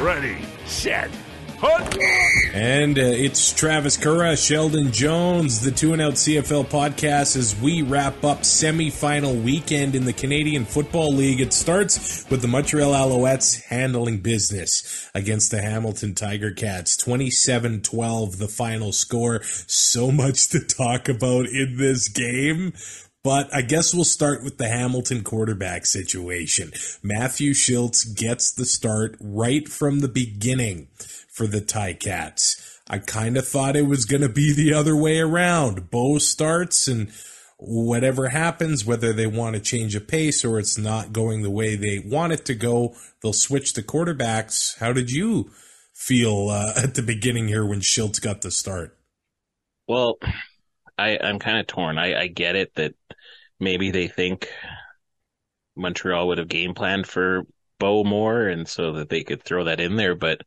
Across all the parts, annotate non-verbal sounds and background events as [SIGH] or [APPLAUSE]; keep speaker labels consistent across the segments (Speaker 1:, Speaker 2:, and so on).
Speaker 1: Ready, set, hunt!
Speaker 2: And uh, it's Travis Currah, Sheldon Jones, the Two and Out CFL podcast as we wrap up semi-final weekend in the Canadian Football League. It starts with the Montreal Alouettes handling business against the Hamilton Tiger Cats. 27-12 the final score. So much to talk about in this game. But I guess we'll start with the Hamilton quarterback situation. Matthew Shiltz gets the start right from the beginning for the Ticats. I kind of thought it was going to be the other way around. Bo starts and whatever happens, whether they want to change a pace or it's not going the way they want it to go, they'll switch the quarterbacks. How did you feel uh, [LAUGHS] at the beginning here when Shiltz got the start?
Speaker 3: Well, I, I'm kind of torn. I, I get it that maybe they think Montreal would have game planned for Bo more and so that they could throw that in there, but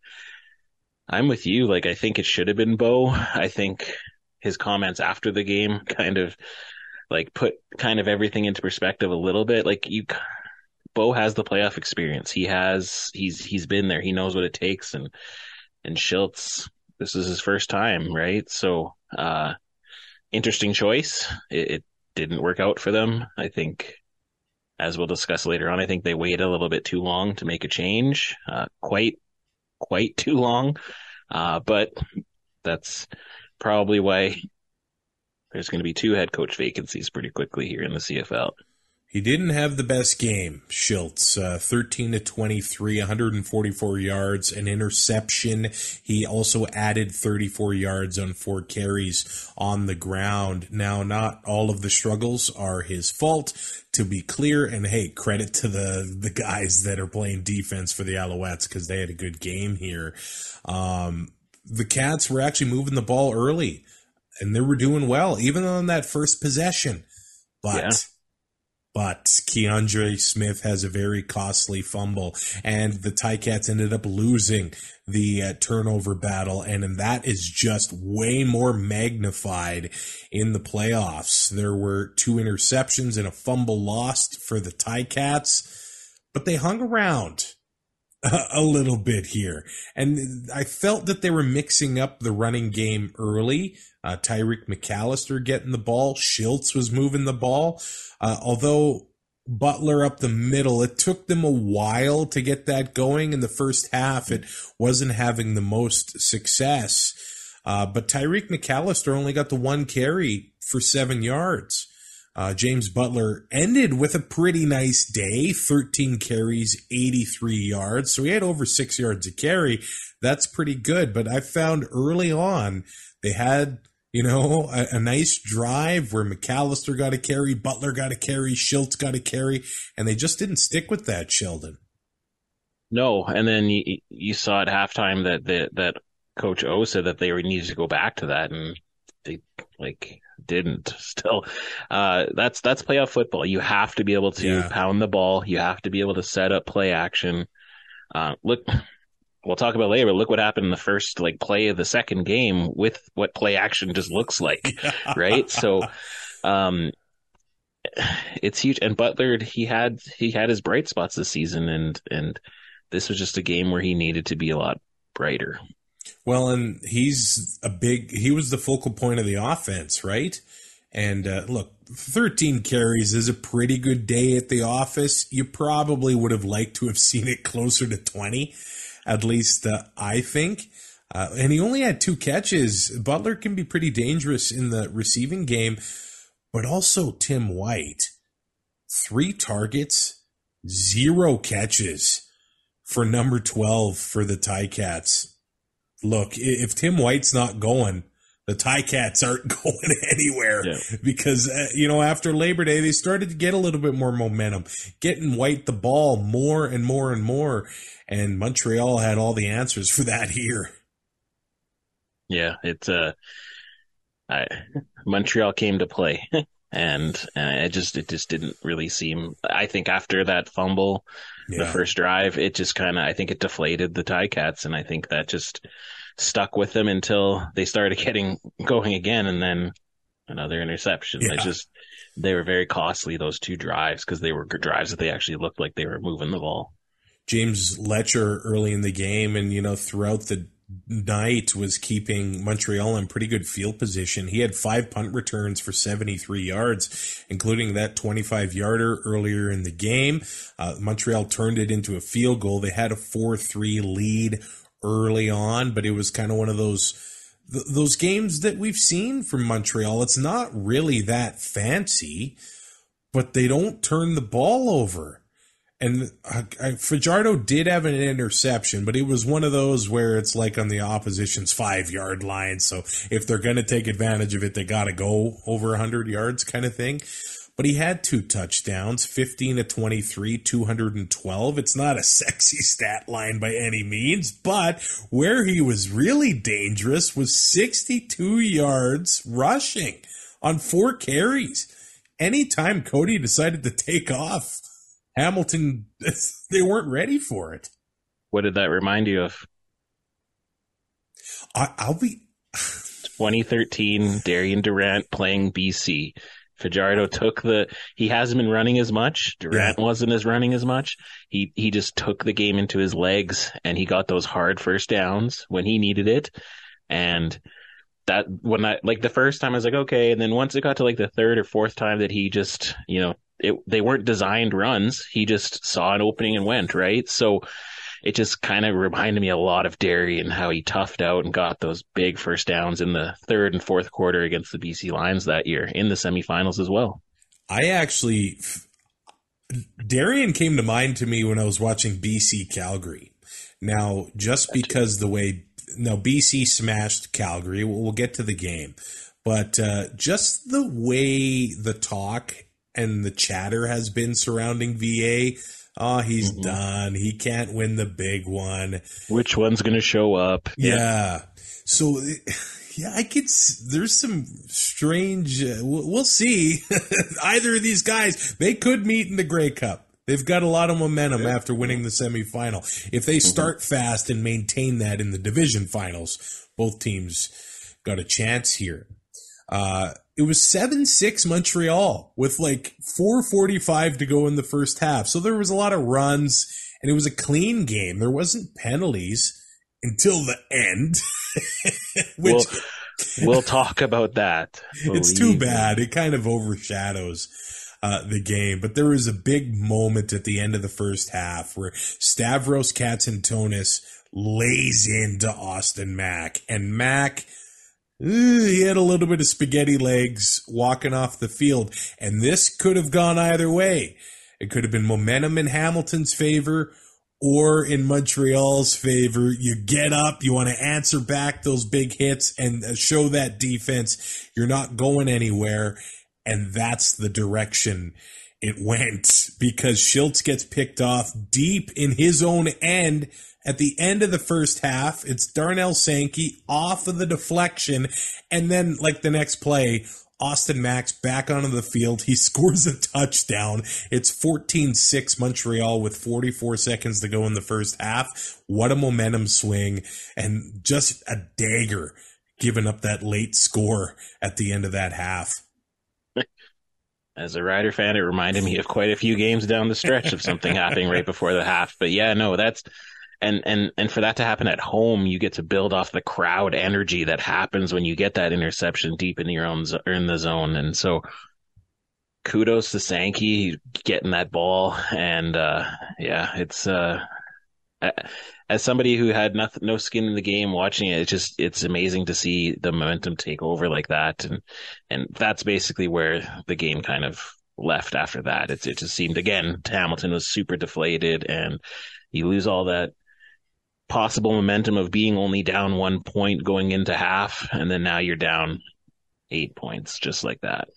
Speaker 3: I'm with you. Like, I think it should have been Bo. I think his comments after the game [LAUGHS] kind of like put kind of everything into perspective a little bit. Like you, Bo has the playoff experience. He has, he's, he's been there. He knows what it takes. And, and Shiltz, this is his first time, right? So, uh, interesting choice. It, it didn't work out for them. I think, as we'll discuss later on, I think they waited a little bit too long to make a change. Uh, quite quite [LAUGHS] too long. Uh, but that's probably why there's going to be two head coach vacancies pretty quickly here in the CFL.
Speaker 2: He didn't have the best game, Shiltz. Uh, 13 to 23, 144 yards, an interception. He also added 34 yards on four carries on the ground. Now, not all of the struggles are his fault, to be clear. And hey, credit to the, the guys that are playing defense for the Alouettes because they had a good game here. Um, the Cats were actually moving the ball early and they were doing well, even on that first possession. But. Yeah but Kiondre Smith has a very costly fumble, and the Ticats ended up losing the uh, turnover battle, and that is just way more magnified in the playoffs. There were two interceptions and a fumble lost for the Ticats, but they hung around [LAUGHS] a little bit here. And I felt that they were mixing up the running game early. Uh, Tyreek McAllister getting the ball. Shiltz was moving the ball. Uh, although Butler up the middle, it took them a while to get that going. In the first half, it wasn't having the most success. Uh, but Tyreek McAllister only got the one carry for seven yards. Uh, James Butler ended with a pretty nice day 13 carries, 83 yards. So he had over six yards a carry. That's pretty good. But I found early on they had, you know, a, a nice drive where McAllister got a carry, Butler got a carry, Shiltz got a carry, and they just didn't stick with that, Sheldon.
Speaker 3: No, and then you, you saw at halftime that that that Coach O said that they needed to go back to that, and they like didn't [LAUGHS] still uh, that's that's playoff football you have to be able to yeah. pound the ball you have to be able to set up play action uh, look we'll talk about later but look what happened in the first like play of the second game with what play action just looks like [LAUGHS] right so um it's huge and butler he had he had his bright spots this season and and this was just a game where he needed to be a lot brighter
Speaker 2: well, and he's a big, he was the focal point of the offense, right? And uh, look, 13 carries is a pretty good day at the office. You probably would have liked to have seen it closer to 20, at least uh, I think. Uh, and he only had two catches. Butler can be pretty dangerous in the receiving game, but also Tim White. Three targets, zero catches for number 12 for the Ticats look, if Tim White's not going, the Ticats aren't [LAUGHS] going anywhere
Speaker 3: Yeah.
Speaker 2: because uh, you know after Labor Day they started to get a little bit more momentum, getting White the ball more and more and more, and Montreal had all the answers for that here.
Speaker 3: Yeah, it's uh, I, Montreal came to play, [LAUGHS] and and it just it just didn't really seem. I think after that fumble, the first drive, it just kind of I think it deflated the Ticats, and I think that just stuck with them until they started [LAUGHS] getting going again, and then another interception.
Speaker 2: Yeah.
Speaker 3: It just they were very costly those two drives because they were drives that they actually looked like they were moving the ball.
Speaker 2: James Letcher early in the game and, you know, throughout the night was keeping Montreal in pretty good field position. He had five punt returns for 73 yards, including that 25 yarder earlier in the game. Uh, Montreal turned it into a field goal. They had a 4 3 lead early on, but it was kind of one of those. th- Those games that we've seen from Montreal, it's not really that fancy, but they don't turn the ball over. And uh, Fajardo did have an interception, but it was one of those where it's like on the opposition's five yard line. So if they're going to take advantage of it, they got to go over 100 yards kind of thing. But he had two touchdowns, 15 to 23, 212. It's not a [LAUGHS] sexy stat line by any means, but where he was really dangerous was 62 yards rushing on four carries. Anytime Cody decided to take off, Hamilton, [LAUGHS] they weren't ready for it.
Speaker 3: What did that remind you of?
Speaker 2: I, I'll be [SIGHS]
Speaker 3: 2013, Darian Durant playing BC. Fajardo took the, he hasn't been running as much. Durant wasn't as running as much. He, he just took the game into his legs and he got those hard first downs when he needed it. And that, when I, like the first time I was like, okay. And then once it got to like the third or fourth time that he just, you know, it, they weren't designed runs. He just saw an opening and went, right? So, it just kind of reminded me a lot of Derry and how he toughed out and got those big first downs in the third and fourth quarter against the BC Lions that year in the semifinals as well.
Speaker 2: I actually, Darian came to mind to me when I was watching BC Calgary. Now, just because the way, now BC smashed Calgary, we'll, we'll get to the game, but uh, just the way the talk and the chatter has been surrounding VA. Oh, he's
Speaker 3: Mhm.
Speaker 2: done. He can't win the big one.
Speaker 3: Which one's going to show up?
Speaker 2: Yeah. So, yeah, I could. There's some strange. Uh, we'll, we'll see. [LAUGHS] Either of these guys, they could meet in the Grey Cup. They've got a lot of momentum after winning the semifinal. If they start fast and maintain that in the division finals, both teams got a chance here. Uh, it was 7 6 Montreal with like 4.45 to go in the first half. So there was a lot of runs and it was a clean game. There wasn't penalties until the end, [LAUGHS] which
Speaker 3: We'll, we'll talk about that.
Speaker 2: it's too bad. It kind of overshadows uh, the game. But there was a big moment at the end of the first half where Stavros Katsantonis lays into Austin Mack, and Mack. He had a little bit of spaghetti legs walking off the field, and this could have gone either way. It could have been momentum in Hamilton's favor or in Montreal's favor. You get up, you want to answer back those big hits and uh, show that defense you're not going anywhere. And that's the direction it [LAUGHS] went because Shiltz gets picked off deep in his own end at the end of the first half. It's Darnell Sankey off of the deflection. And then, like the next play, Austin Mack's back onto the field. He [LAUGHS] scores a touchdown. It's 14 6 Montreal with 44 seconds to go in the first half. What a momentum swing and just a dagger giving up that late score at the end of that half.
Speaker 3: As a Rider fan, it reminded me of quite a few games down the stretch of something happening right before the half. But yeah, no, that's and and and for that to happen at home, you get to build off the crowd energy that happens when you get that interception deep in your own in the zone. And so, kudos to Sankey getting that ball. And uh, yeah, it's uh, as somebody who had nothing, no skin in the game watching it, it's just it's amazing to see the momentum take over like that. And and that's basically where the game kind of left after that. It's, it just seemed again, Hamilton was super deflated and you lose all that possible momentum of being only down one point going into half, and then now you're down eight points, just like that.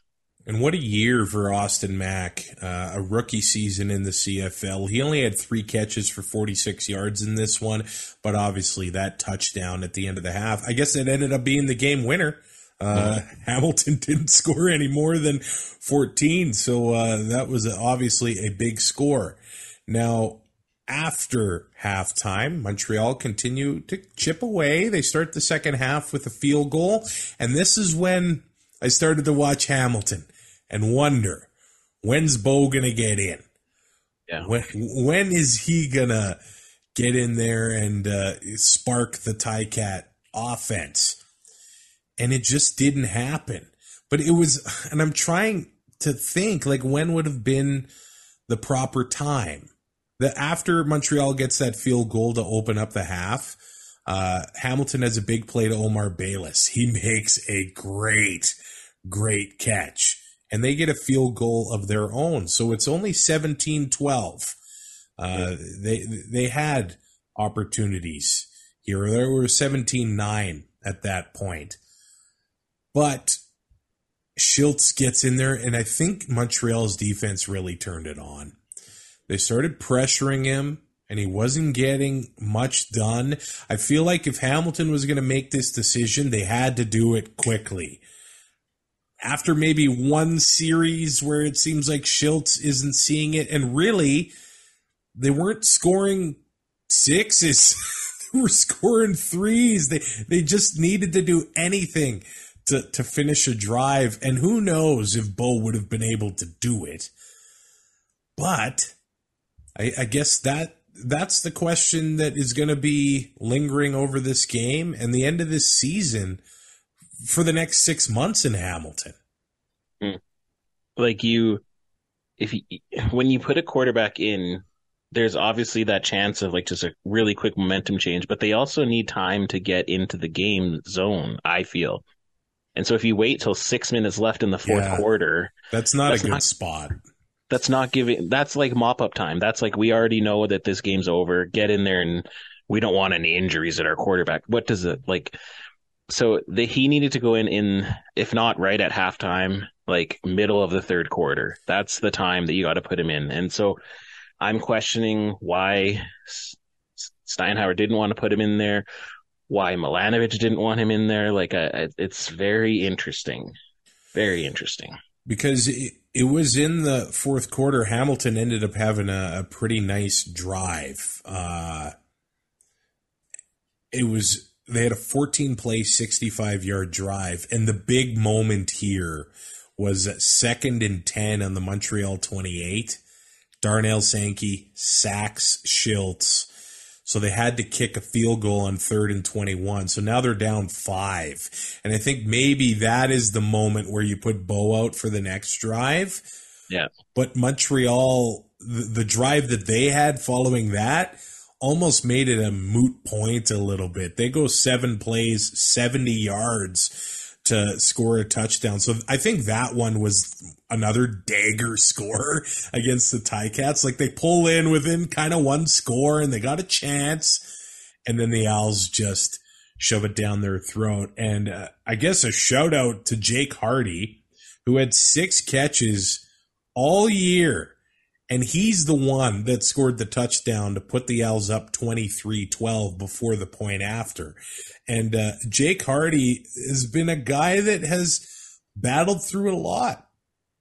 Speaker 2: And what a year for Austin Mack, uh, a rookie season in the CFL. He only had three catches for 46 yards in this one, but obviously that touchdown at the end of the half, I guess it ended up being the game winner. Uh, [LAUGHS] Hamilton didn't [LAUGHS] score any more than 14, so uh, that was obviously a big score. Now, after halftime, Montreal continue to chip away. They start the second half with a field goal, and this is when I started to watch Hamilton and wonder when's Bo gonna get in?
Speaker 3: Yeah.
Speaker 2: When when is he gonna get in there and uh, spark the Ticat offense? And it just didn't happen. But it was, and I'm trying to think like when would have been the proper time that after Montreal gets that field goal to open up the half. Uh, Hamilton has a big play to Omar Bayless. He [LAUGHS] makes a great, great catch and they get a field goal of their own. So it's only 17 12. Uh, they, they had opportunities here. There were 17 9 at that point. But Shiltz gets in there, and I think Montreal's defense really turned it on. They started pressuring him, and he wasn't getting much done. I feel like if Hamilton was going to make this decision, they had to do it quickly after maybe one series where it seems like Shiltz isn't seeing it, and really, they weren't scoring sixes. [LAUGHS] they were scoring threes. They they just needed to do anything to to finish a drive, and who knows if Bo would have been able to do it. But I, I guess that that's the question that is going to be lingering over this game and the end of this season for the next six months in Hamilton. Hmm.
Speaker 3: Like you, if you, when you put a quarterback in, there's obviously that chance of like just a really quick momentum change, but they also need time to get into the game zone, I feel. And so if you wait till six minutes left in the fourth
Speaker 2: Yeah.
Speaker 3: quarter,
Speaker 2: That's not
Speaker 3: That's
Speaker 2: a good
Speaker 3: not-
Speaker 2: spot.
Speaker 3: That's not giving, that's like mop up time. That's like, we already know that this game's over. Get in there and we don't want any injuries at our quarterback. What does it like? So the, he needed to go in in, if not right at halftime, like middle of the third quarter. That's the time that you got to put him in. And so I'm questioning why Steinauer didn't want to put him in there, why Milanovich didn't want him in there. Like, I, I, it's very interesting. Very interesting.
Speaker 2: because it was in the fourth quarter. Hamilton ended up having a, a pretty nice drive. Uh, it was they had a 14 play, 65 yard drive, and the big moment here was second and 10 on the Montreal 28. Darnell Sankey sacks Shiltz. So they had to kick a field goal on third and 21. So now they're down five. And I think maybe that is the moment where you put Bo out for the next drive.
Speaker 3: Yeah.
Speaker 2: But Montreal, the, the drive that they had following that almost made it a moot point a little bit. They go seven plays, 70 yards to score a touchdown. So I think that one was another dagger score [LAUGHS] against the Ticats. Like they pull in within kind of one score and they got a chance. And then the Als just shove it down their throat. And uh, I guess a shout out to Jake Harty, who had six catches all year. And he's the one that scored the touchdown to put the Als up 23 12 before the point after. And uh, Jake Harty has been a guy that has battled through a lot,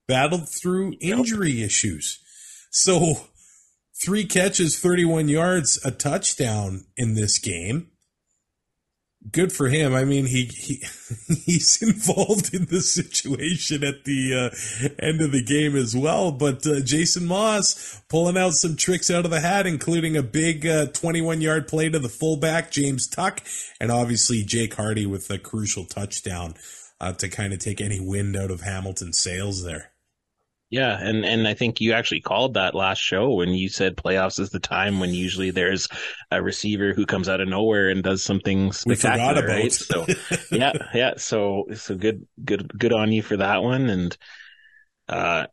Speaker 2: battled through injury issues. So, three catches, 31 yards, a touchdown in this game. Good for him. I mean, he, he [LAUGHS] he's involved in the situation at the uh, end of the game as well. But uh, Jason Moss pulling out some tricks out of the hat, including a big 21 yard play to the fullback James Tuck, and obviously Jake Harty with a crucial touchdown uh, to kind of take any wind out of Hamilton's sails there.
Speaker 3: Yeah, and and I think you actually called that last show when you said playoffs is the time when usually there's a receiver who comes out of nowhere and does something spectacular,
Speaker 2: about.
Speaker 3: right? So yeah, yeah. So so good, good, good on you for that one. And uh,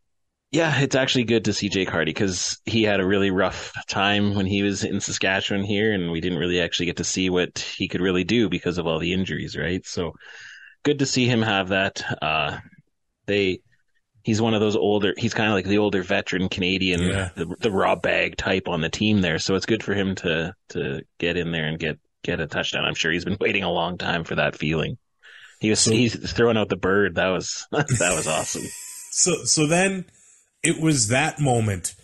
Speaker 3: Yeah, it's actually good to see Jake Harty because he had a really rough time when he was in Saskatchewan here, and we didn't really actually get to see what he could really do because of all the injuries, right? So good to see him have that. Uh, they, he's one of those older. He's kind of like the older veteran Canadian,
Speaker 2: Yeah.
Speaker 3: the, the raw bag type on the team there. So it's good for him to to get in there and get get a touchdown. I'm sure he's been [LAUGHS] waiting a long time for that feeling. He was
Speaker 2: So-
Speaker 3: he's throwing out the bird. That was [LAUGHS] that was [LAUGHS] awesome.
Speaker 2: So so then it was that moment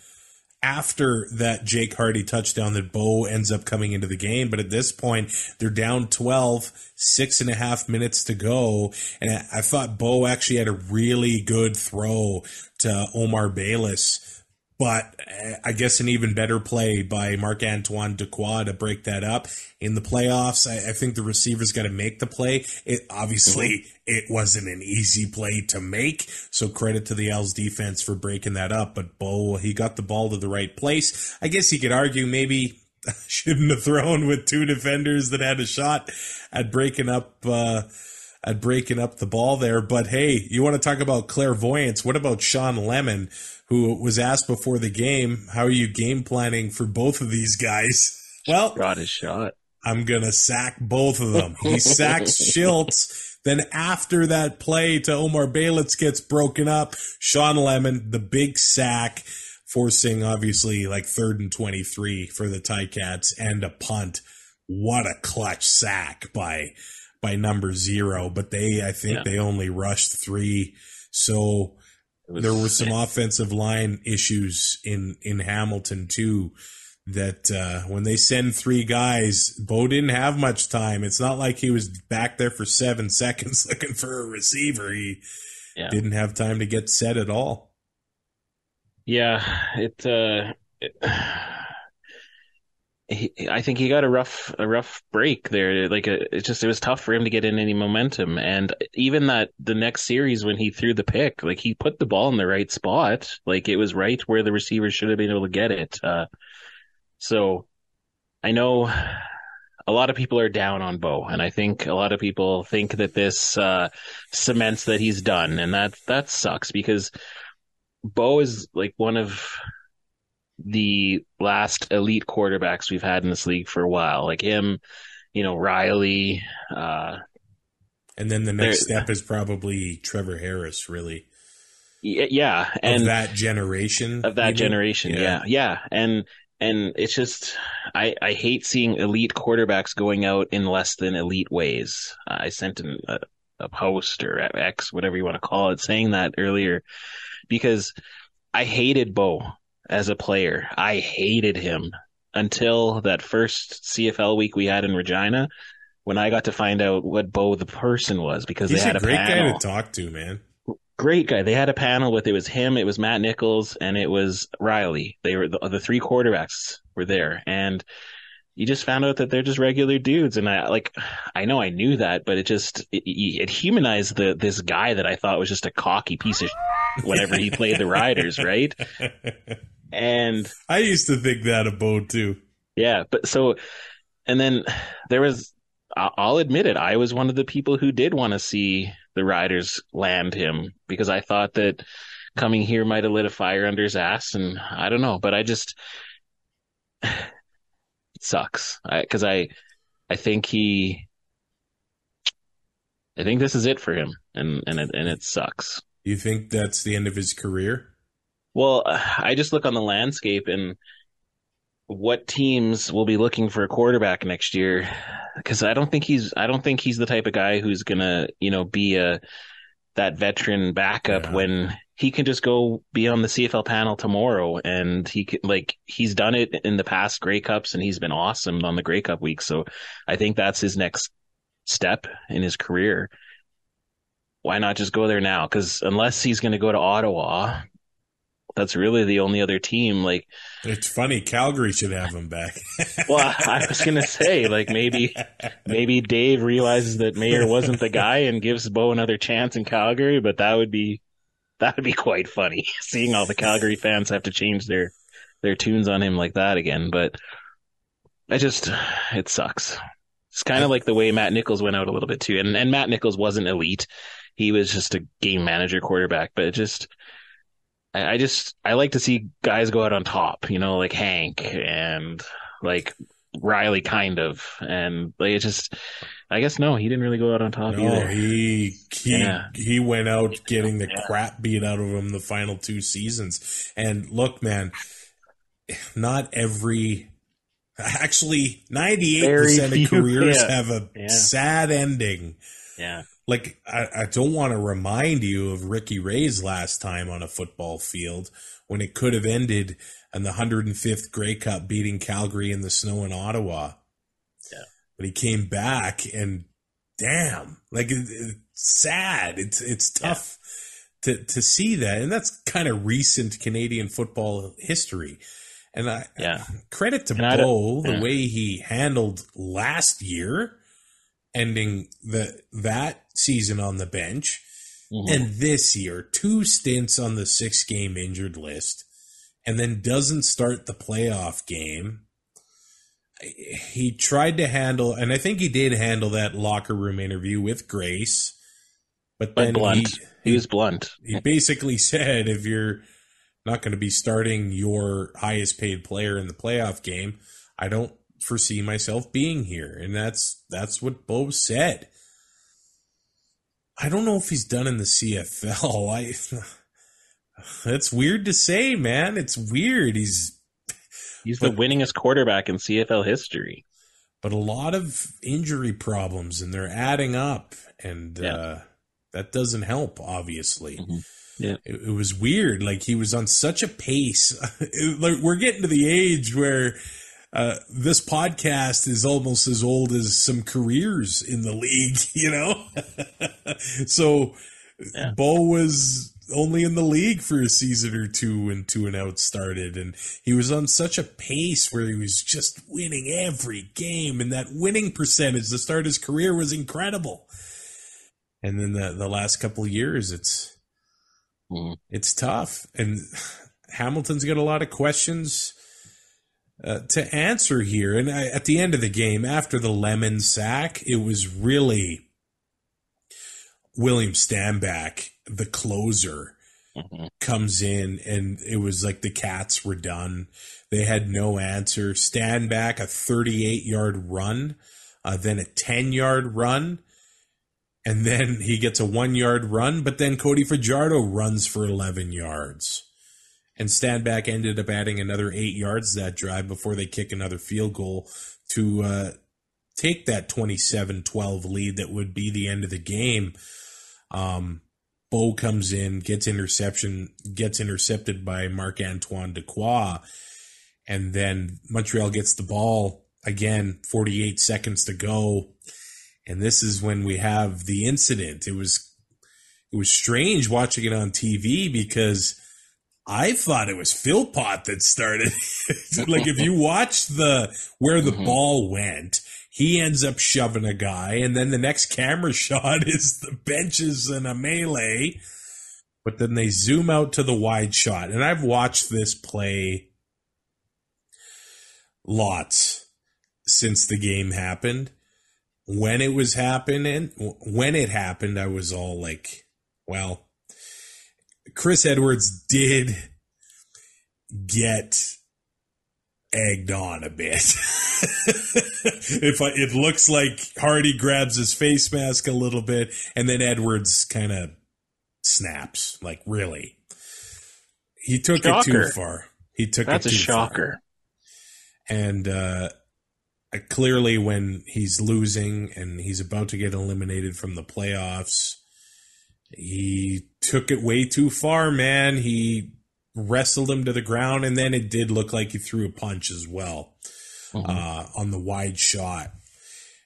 Speaker 2: after that Jake Harty touchdown that Bo ends up coming into the game. But at this point, they're down 12, six and a half minutes to go. And I, thought Bo actually had a really good throw to Omar Bayless. But uh, I guess an even better play by Marc Antoine Dequoy to break that up in the playoffs. I, I think the receivers got to make the play. It obviously it wasn't an easy play to make, so credit to the L's defense for breaking that up. But Bo, he got the ball to the right place. I guess you could argue maybe [LAUGHS] shouldn't have thrown with two defenders that had a shot at breaking up. Uh, at breaking up the ball there. But hey, you want to talk about clairvoyance? What about Shawn Lemon, who was asked before the game, how are you game planning for both of these guys? [LAUGHS] Well,
Speaker 3: Got his shot.
Speaker 2: I'm gonna sack both of them. He sacks [LAUGHS] Shiltz. Then after that play to Omar Bayless gets broken up, Shawn Lemon, the big sack, forcing obviously like third and 23 for the Ticats and a punt. What a clutch sack by by number zero. But they I think
Speaker 3: Yeah.
Speaker 2: they only rushed three. So there were some offensive line issues in in Hamilton too. That uh, when they send three guys, Bo didn't have much time. It's not like he was back there for seven [LAUGHS] seconds looking for a receiver. He
Speaker 3: Yeah.
Speaker 2: didn't have time to get set at all.
Speaker 3: Yeah, it. Uh, it [SIGHS] he, I think he got a rough a rough break there. Like a, it just it was tough for him to get in any momentum. And even that the next series when he threw the pick, like he put the ball in the right spot. Like it was right where the receiver should have been able to get it. Uh, so I know a lot of people are down on Bo, and I think a lot of people think that this uh, cements that he's done, and that that sucks because Bo is like one of the last elite quarterbacks we've had in this league for a while. Like him, you know, Reilly, uh,
Speaker 2: And then the next step is probably Trevor Harris, really,
Speaker 3: yeah,
Speaker 2: of
Speaker 3: and
Speaker 2: that generation.
Speaker 3: of that generation. Yeah. yeah. And, and it's just, I, I hate seeing elite quarterbacks going out in less than elite ways. I sent a, a post or X, whatever you want to call it, saying that earlier because I hated Bo as a player. I hated him until that first CFL week we had in Regina when I got to find out what Bo the person was because
Speaker 2: He's
Speaker 3: they had
Speaker 2: a
Speaker 3: a,
Speaker 2: great
Speaker 3: panel
Speaker 2: guy to talk to, man.
Speaker 3: Great guy. They had a panel with it was him, it was Matt Nichols, and it was Reilly. They were the, the three quarterbacks were there, and you just found out that they're just regular dudes. And I like, I know I knew that, but it just it, it humanized the this guy that I thought was just a cocky piece of whenever he played the Riders, right? And [LAUGHS]
Speaker 2: I used to think that about too.
Speaker 3: yeah, but so, and then there was, I'll admit it, I was one of the people who did want to see the Riders land him because I thought that coming here might have lit a fire under his ass, and I don't know, but I just, [SIGHS] it sucks because I, I think he, I think this is it for him, and and it and it sucks.
Speaker 2: You think that's the end of his career?
Speaker 3: Well, I just look on the landscape and what teams will be looking for a quarterback next year because I don't think he's I don't think he's the type of guy who's gonna you know be a that veteran backup
Speaker 2: Yeah.
Speaker 3: when he can just go be on the CFL panel tomorrow and he can like he's done it in the past Grey Cups and he's been awesome on the Grey Cup week so I think that's his next step in his career. Why not just go there now? Because unless he's going to go to Ottawa, that's really the only other team. Like,
Speaker 2: It's funny. Calgary should have him back. [LAUGHS]
Speaker 3: well, I was gonna say, like maybe, maybe Dave realizes that Maier wasn't the guy and gives Bo another chance in Calgary, but that would be, that would be quite funny [LAUGHS] seeing all the Calgary fans have to change their, their tunes on him like that again. But I just, it sucks. It's kind of like the way Matt Nichols went out a little bit too, and and Matt Nichols wasn't elite. He was just a game manager quarterback, but it just. I, I just I like to see guys go out on top, you know, like Hank and like Reilly, kind of, and like it just. I guess no, he didn't really go out on top
Speaker 2: No,
Speaker 3: either.
Speaker 2: he he
Speaker 3: Yeah.
Speaker 2: he went out getting the crap beat out of him the final two seasons. And look, man, not every actually ninety eight percent
Speaker 3: Very
Speaker 2: of
Speaker 3: few,
Speaker 2: careers [LAUGHS]
Speaker 3: yeah.
Speaker 2: have a
Speaker 3: Yeah.
Speaker 2: sad ending.
Speaker 3: Yeah,
Speaker 2: Like I, I don't want to remind you of Ricky Ray's last time on a football field when it could have ended in the 105th Grey Cup beating Calgary in the snow in Ottawa.
Speaker 3: Yeah.
Speaker 2: But he came back and damn, like it, it's sad. It's it's tough to to see that, and that's kind of recent Canadian football history. And I
Speaker 3: yeah.
Speaker 2: credit to
Speaker 3: And
Speaker 2: Bo the
Speaker 3: yeah.
Speaker 2: way he handled last year, ending the that season on the bench,
Speaker 3: Mhm.
Speaker 2: and this year two stints on the six game injured list, and then doesn't start the playoff game. He tried to handle, and I think he did handle that locker room interview with grace, but
Speaker 3: but
Speaker 2: then
Speaker 3: blunt.
Speaker 2: he,
Speaker 3: He, was blunt.
Speaker 2: he basically [LAUGHS] said if you're not going to be starting your highest paid player in the playoff game, I don't foresee myself being here. And that's that's what Bo said. I don't know if he's done in the CFL. [LAUGHS] I That's weird to say, man. It's weird. He's
Speaker 3: He's the winningest quarterback in CFL history.
Speaker 2: but a lot of injury problems and they're adding up and
Speaker 3: Yeah.
Speaker 2: uh that doesn't help obviously.
Speaker 3: Mhm. Yeah.
Speaker 2: it, it was weird. Like he was on such a pace. [LAUGHS] It- like we're getting to the age where uh, this podcast is almost as old as some careers in the league. [LAUGHS] You know, [LAUGHS] so
Speaker 3: Yeah.
Speaker 2: Bo was only in the league for a season or two when two and out started, and he was on such a pace where he was just winning every game, and that winning percentage to start his career was incredible. And then the the last couple of years, it's
Speaker 3: Mhm.
Speaker 2: it's tough. And [SIGHS] Hamilton's got a lot of questions uh, to answer here. And I, at the end of the game, after the lemon sack, it was really William Stanback, the closer,
Speaker 3: Mhm.
Speaker 2: comes in, and it was like the Cats were done. They had no answer. Stanback, a 38 yard run, uh, then a 10 yard run. And then he gets a one yard run, but then Cody Fajardo runs for 11 yards. And Stanback ended up adding another eight yards that drive before they kick another field goal to uh, take that 27 12 lead that would be the end of the game. Um, Bo comes in, gets interception, gets intercepted by Marc Antoine Dequoy, and then Montreal gets the ball again, 48 seconds to go. And this is when we have the incident. It was it was strange watching it on TV because I thought it was Philpot that started. [LAUGHS] like if you watch the where the
Speaker 3: Mhm.
Speaker 2: ball went, he ends up shoving a guy, and then the next camera [LAUGHS] shot is the benches and a melee. But then they zoom out to the wide shot, and I've watched this play lots since the game happened. When it was happening, when it happened, I was all like, well, Chris Edwards did get egged on a bit. [LAUGHS] if I, it looks like Harty grabs his face mask a little bit, and then Edwards kind of snaps. Like really, he took it too far. He took
Speaker 3: That's
Speaker 2: it
Speaker 3: a
Speaker 2: too far
Speaker 3: shocker.
Speaker 2: and uh, uh, clearly when he's losing and he's about to get eliminated from the playoffs he took it way too far man he wrestled him to the ground and then it did look like he threw a punch as well
Speaker 3: Mhm.
Speaker 2: uh, on the wide shot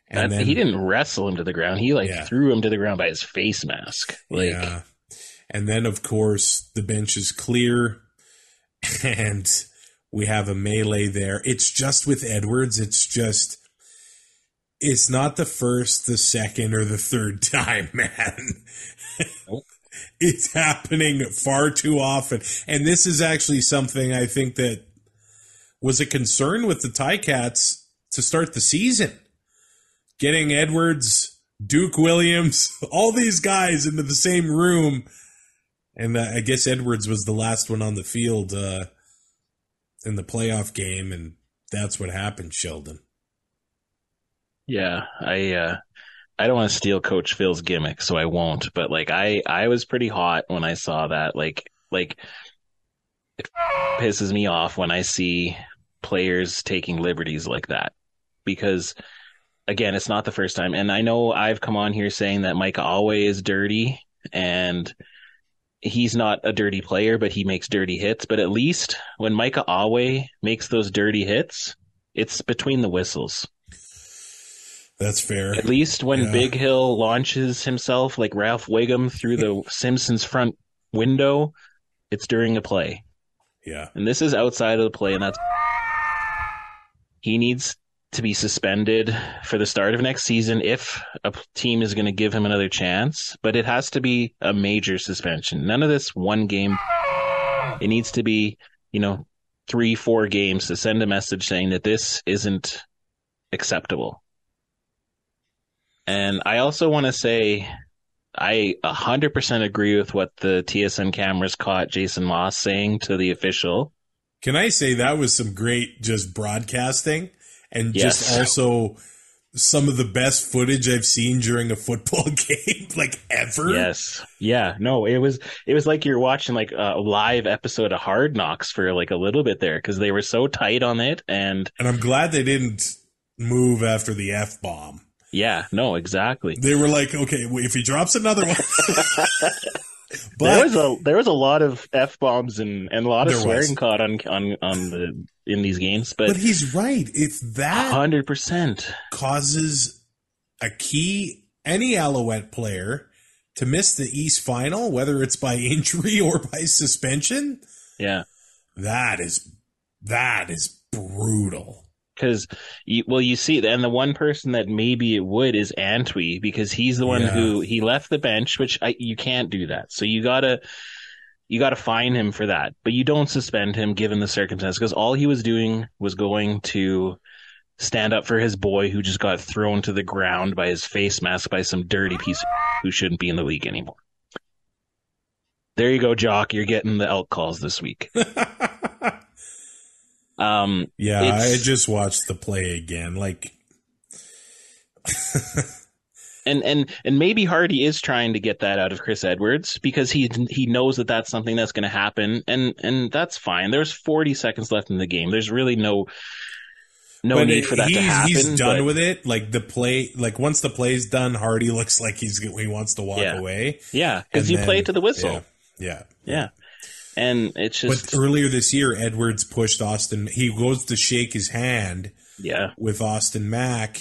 Speaker 2: and
Speaker 3: That-
Speaker 2: then
Speaker 3: he didn't wrestle him to the ground. He like
Speaker 2: Yeah.
Speaker 3: threw him to the ground by his face mask. Like,
Speaker 2: yeah. And then, of course, the bench is clear [LAUGHS] and we have a melee there. It's just with Edwards. It's just, it's not the first, the second, or the third [LAUGHS] time, man.
Speaker 3: Nope.
Speaker 2: It's [LAUGHS] happening far too often. And this is actually something I think that was a concern with the Ticats to start the season. Getting Edwards, Duke Williams, [LAUGHS] all these guys into the same room And uh, I guess Edwards was the last one on the field uh, in the playoff game, and that's what happened, Sheldon.
Speaker 3: Yeah, I uh, I don't want to steal Coach Phil's gimmick, so I won't. But like, I I was pretty hot when I saw that. Like like it pisses me off when I see players taking liberties like that because again, it's not the first time. And I know I've come on here saying that Micah Awe is dirty and he's not a dirty player, but he makes dirty hits. But at least when Micah Awe makes those dirty hits, it's between the whistles.
Speaker 2: That's fair.
Speaker 3: At least when
Speaker 2: Yeah.
Speaker 3: Big Hill launches himself like Ralph Wiggum through the [LAUGHS] Simpsons front window, it's during a play.
Speaker 2: Yeah.
Speaker 3: And this is outside of the play, and that's he needs to be suspended for the start of next season if a team is going to give him another chance. But it has to be a major suspension. None of this one game. It needs to be, you know, three, four games to send a message saying that this isn't acceptable. And I also want to say I 100% agree with what the TSN cameras caught Jason Moss saying to the official.
Speaker 2: Can I say that was some great just broadcasting and
Speaker 3: Yes.
Speaker 2: just also some of the best footage I've seen during a football [LAUGHS] game, like ever.
Speaker 3: Yes. Yeah. No, it was, it was like you're watching like a live episode of Hard Knocks for like a little bit there because they were so tight on it. And
Speaker 2: And I'm glad they didn't move after the F bomb.
Speaker 3: Yeah, no, exactly.
Speaker 2: They were like, okay, if he drops another one. [LAUGHS] [LAUGHS]
Speaker 3: there was a, there was a lot of F bombs and, and a lot of swearing
Speaker 2: was.
Speaker 3: caught on, on, on the, in these games,
Speaker 2: but
Speaker 3: but
Speaker 2: he's right. If that
Speaker 3: hundred percent.
Speaker 2: causes a key any Alouette player to miss the East final, whether it's by [LAUGHS] injury or by suspension,
Speaker 3: Yeah.
Speaker 2: that is that is brutal.
Speaker 3: Because, you, well, you see, and the one person that maybe it would is Antwi because he's the one
Speaker 2: Yeah.
Speaker 3: who he left the bench, which I, you can't do that. So you gotta, you gotta fine him for that, but you don't suspend him given the circumstance because all he was doing was going to stand up for his boy who just got thrown to the ground by his face mask by some dirty piece [LAUGHS] who shouldn't be in the league anymore. There you go, Jock. You're getting the elk calls this week. [LAUGHS] Um,
Speaker 2: Yeah, I just watched the play again. Like, [LAUGHS]
Speaker 3: and and and maybe Harty is trying to get that out of Chris Edwards because he he knows that that's something that's going to happen, and and that's fine. There's 40 seconds left in the game. There's really no no
Speaker 2: but
Speaker 3: need for that
Speaker 2: he's,
Speaker 3: to happen.
Speaker 2: he's done
Speaker 3: but-
Speaker 2: with it. Like the play, like once the play's done, Harty looks like he's he wants to walk
Speaker 3: Yeah.
Speaker 2: away.
Speaker 3: yeah, because you
Speaker 2: then-
Speaker 3: play to the whistle.
Speaker 2: Yeah, yeah.
Speaker 3: Yeah, and it's just
Speaker 2: But earlier this year, Edwards pushed Austin. He goes to shake his hand
Speaker 3: yeah,
Speaker 2: with Austin Mack,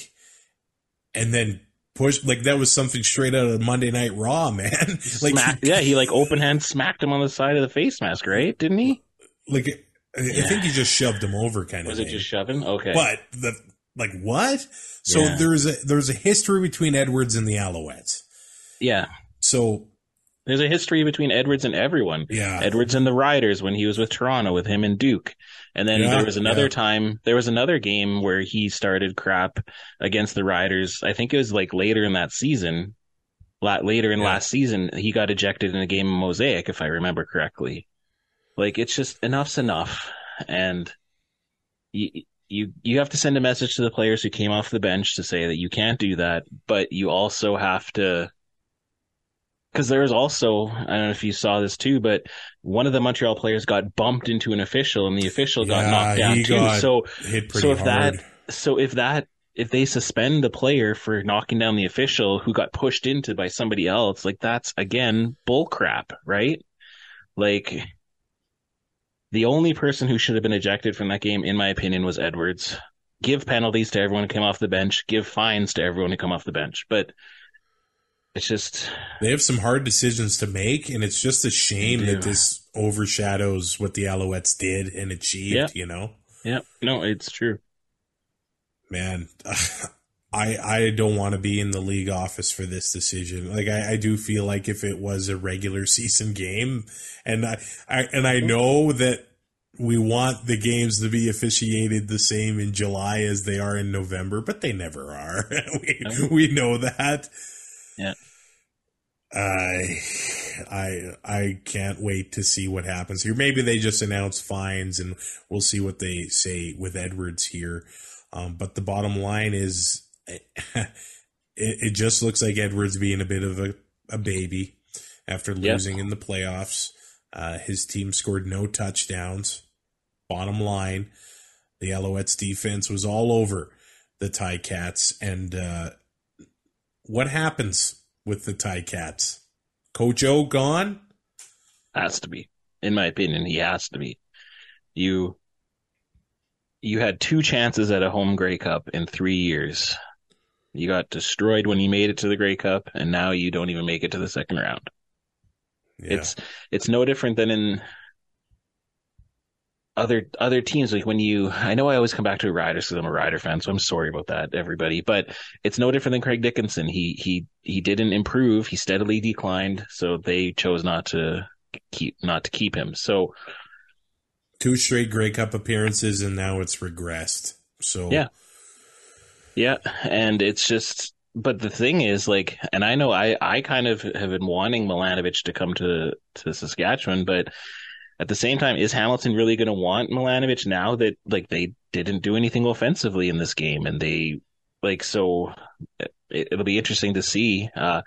Speaker 2: and then push like that was something straight out of Monday Night Raw, [LAUGHS] man. like,
Speaker 3: Smack- yeah. He like open hand smacked him on the side of the face mask, right? Didn't he?
Speaker 2: like I I think he just shoved him over, kind of.
Speaker 3: Was it
Speaker 2: thing.
Speaker 3: just shoving? Okay,
Speaker 2: But the like what? So
Speaker 3: Yeah.
Speaker 2: there's a there's a history between Edwards and the Alouettes.
Speaker 3: yeah.
Speaker 2: So
Speaker 3: There's a history between Edwards and everyone.
Speaker 2: yeah,
Speaker 3: Edwards and the Riders when he was with Toronto with him and Duke. And then
Speaker 2: Yeah,
Speaker 3: there was another
Speaker 2: yeah.
Speaker 3: time, there was another game where he started crap against the Riders. I think it was like later in that season. La- later in
Speaker 2: Yeah.
Speaker 3: last season, he got ejected in a game of Mosaic, if I remember correctly. Like it's just enough's enough. And you, you, you have to send a message to the players who came off the bench to say that you can't do that, but you also have to because there's also I don't know if you saw this too, but one of the Montreal players got bumped into an official, and the official got
Speaker 2: Yeah,
Speaker 3: knocked down too. so so if
Speaker 2: hard.
Speaker 3: that so if that if they suspend the player for knocking down the official who got pushed into by somebody else, like that's again bull crap, right? Like the only person who should have been ejected from that game, in my opinion, was Edwards. Give penalties to everyone who came off the bench. Give fines to everyone who come off the bench. But it's just
Speaker 2: They have some hard decisions to make, and it's just a shame that this overshadows what the Alouettes did and achieved.
Speaker 3: Yeah.
Speaker 2: You know,
Speaker 3: yeah, no, it's true.
Speaker 2: man, [LAUGHS] I I don't want to be in the league office for this decision. Like I, I do feel like if it was a regular season game, and I, I and I know that we want the games to be officiated the same in July as they are in November, but they never are. [LAUGHS] we we know that.
Speaker 3: Yeah.
Speaker 2: I I I can't wait to see what happens here. Maybe they just announce fines, and we'll see what they say with Edwards here. Um, but the bottom line is, [LAUGHS] it, it just looks like Edwards being a bit of a, a baby after losing yep. in the playoffs. Uh, his team scored no touchdowns. Bottom line, the Alouettes defense was all over the Ticats. And uh, what happens with the Ticats? Coach O gone?
Speaker 3: Has to be. In my opinion, he has to be. You you had two chances at a home Grey Cup in three years. You got destroyed when you made it to the Grey Cup, and now you don't even make it to the second round. Yeah. It's it's no different than in other other teams like when you I know I always come back to Riders because I'm a Rider fan, so I'm sorry about that, everybody. But it's no different than Craig Dickenson. He he he didn't improve. He steadily declined, so they chose not to keep not to keep him. So
Speaker 2: two straight Grey Cup appearances, and now it's regressed. So
Speaker 3: yeah, yeah, and it's just. But the thing is, like, and I know I, I kind of have been wanting Milanovich to come to to Saskatchewan, but at the same time, is Hamilton really going to want Milanovich now that like they didn't do anything offensively in this game and they like so it, will be interesting to see. Uh,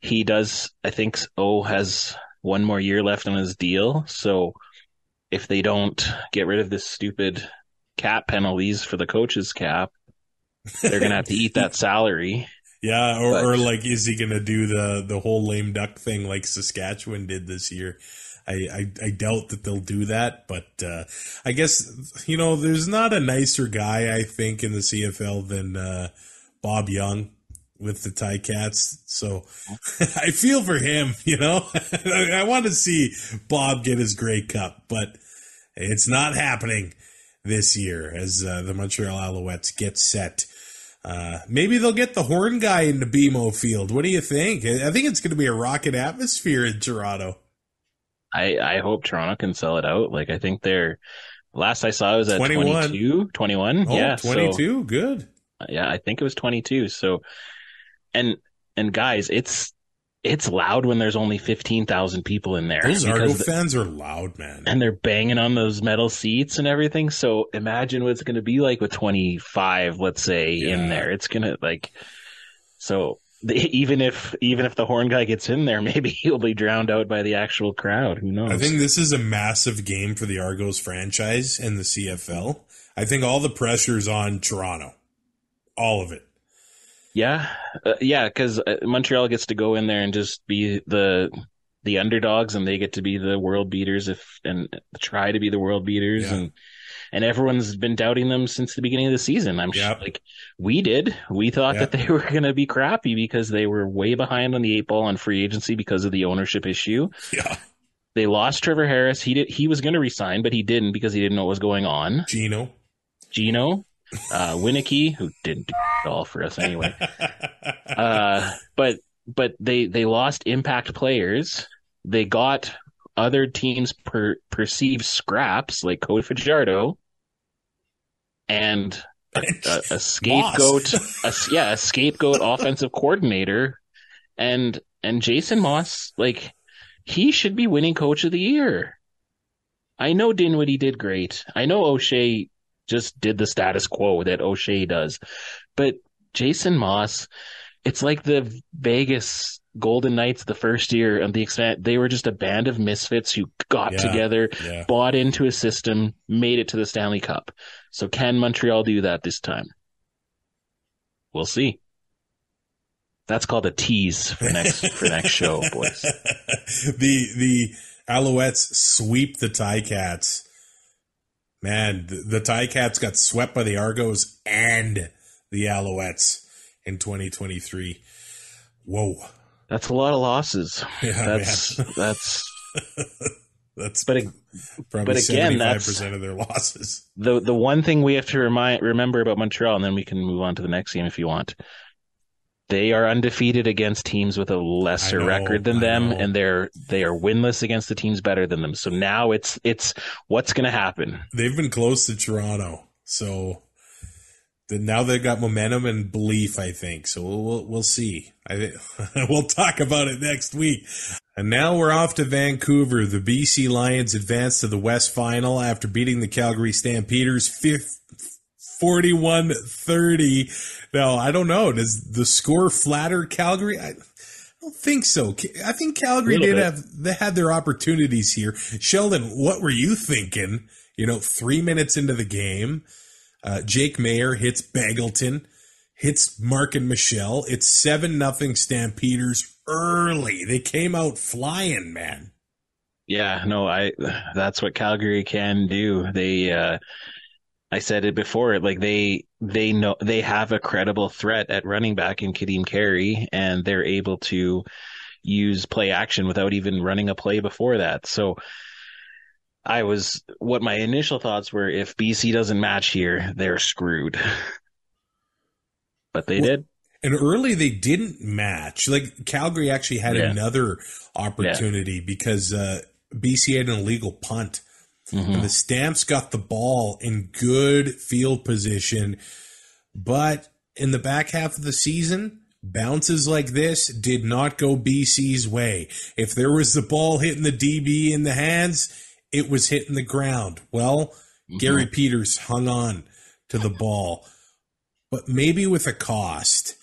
Speaker 3: he does, I think, O has one more year left on his deal, so if they don't get rid of this stupid cap penalties for the coach's cap, they're gonna have to eat that [LAUGHS] salary.
Speaker 2: Yeah, or, but, or like, is he gonna do the the whole lame duck thing like Saskatchewan did this year? I, I, I doubt that they'll do that, but uh, I guess you know there's not a nicer guy I think in the CFL than uh, Bob Young with the Ticats. So [LAUGHS] I feel for him. [LAUGHS] You know, [LAUGHS] I want to see Bob get his Grey Cup, but it's not happening this year as uh, the Montreal Alouettes get set. Uh, maybe they'll get the horn guy into BMO Field. What do you think? I think it's going to be a rocket atmosphere in Toronto.
Speaker 3: I, I hope Toronto can sell it out. Like I think they're last I saw it was at 21. 22, 21.
Speaker 2: Oh,
Speaker 3: yeah,
Speaker 2: 22. So, Good.
Speaker 3: Yeah, I think it was 22. So, and and guys, it's it's loud when there's only 15,000 people in there.
Speaker 2: Those Argo the, fans are loud, man.
Speaker 3: And they're banging on those metal seats and everything. So imagine what it's going to be like with 25, let's say, yeah. in there. It's going to like, so [LAUGHS] even if even if the horn guy gets in there, [LAUGHS] maybe he'll be drowned out by the actual crowd. Who knows?
Speaker 2: I think this is a massive game for the Argos franchise and the CFL. I think all the pressure's on Toronto, all of it.
Speaker 3: Yeah, uh, yeah, because uh, Montreal gets to go in there and just be the the underdogs, and they get to be the world beaters if and try to be the world beaters, yeah. and and everyone's been doubting them since the beginning of the season. I'm yep. sure, like we did. We thought yep. that they [LAUGHS] were going to be crappy because they were way behind on the eight ball on free agency because of the ownership issue.
Speaker 2: Yeah.
Speaker 3: They lost Trevor Harris. He did. He was going to resign, but he didn't because he didn't know what was going on.
Speaker 2: Gino.
Speaker 3: Gino. Uh, Wieneke, who didn't do [LAUGHS] it all for us anyway. uh, but but they they lost impact players. They got other teams per, perceived scraps like Cody Fajardo, and a, [LAUGHS] a, a scapegoat, a, yeah, a scapegoat [LAUGHS] offensive coordinator, and and Jason Maas, like he should be winning Coach of the Year. I know Dinwiddie did great. I know O'Shea just did the status quo that O'Shea does, but Jason Maas, it's like the Vegas Golden Knights the first year of the extent they were just a band of misfits who got yeah, together, yeah. bought into a system, made it to the Stanley Cup. So can Montreal do that this time? We'll see. That's called a tease for next for next show, boys. [LAUGHS]
Speaker 2: the the Alouettes sweep the Ticats. Man, the, the Ticats got swept by the Argos and the Alouettes in 2023. Whoa.
Speaker 3: That's a lot of losses. Yeah, that's man. [LAUGHS] that's
Speaker 2: that's but probably but again, that's percent of their losses.
Speaker 3: The the one thing we have to remind remember about Montreal, and then we can move on to the next game if you want. They are undefeated against teams with a lesser know, record than I them, know. and they're they are winless against the teams better than them. So now it's it's what's going to happen.
Speaker 2: They've been close to Toronto, so now they've got momentum and belief. I think so. We'll we'll, we'll see. I [LAUGHS] we'll talk about it next week. And now we're off to Vancouver. The BC Lions advance to the West Final after beating the Calgary Stampeders 41 30. Now, I don't know. Does the score flatter Calgary? I, don't think so. I think Calgary did bit. have they had their opportunities here. Sheldon, what were you thinking? You know, three minutes into the game, uh, Jake Maier hits Begelton, hits Marken Michel. It's seven nothing Stampeders early. They came out flying, man.
Speaker 3: Yeah, no, I. That's what Calgary can do. They. uh I said it before, like they they know they have a credible threat at running back in Kadeem Carey, and they're able to use play action without even running a play before that. So I was what my initial thoughts were if BC doesn't match here, they're screwed. but they well, did.
Speaker 2: And early they didn't match. Like Calgary actually had yeah. another opportunity yeah. because uh, BC had an illegal punt Mm-hmm. And the Stamps got the ball in good field position, but in the back half of the season, bounces like this did not go BC's way. If there was the ball hitting the DB in the hands, it was hitting the ground. Well, mm-hmm. Gary Peters hung on to the ball, but maybe with a cost.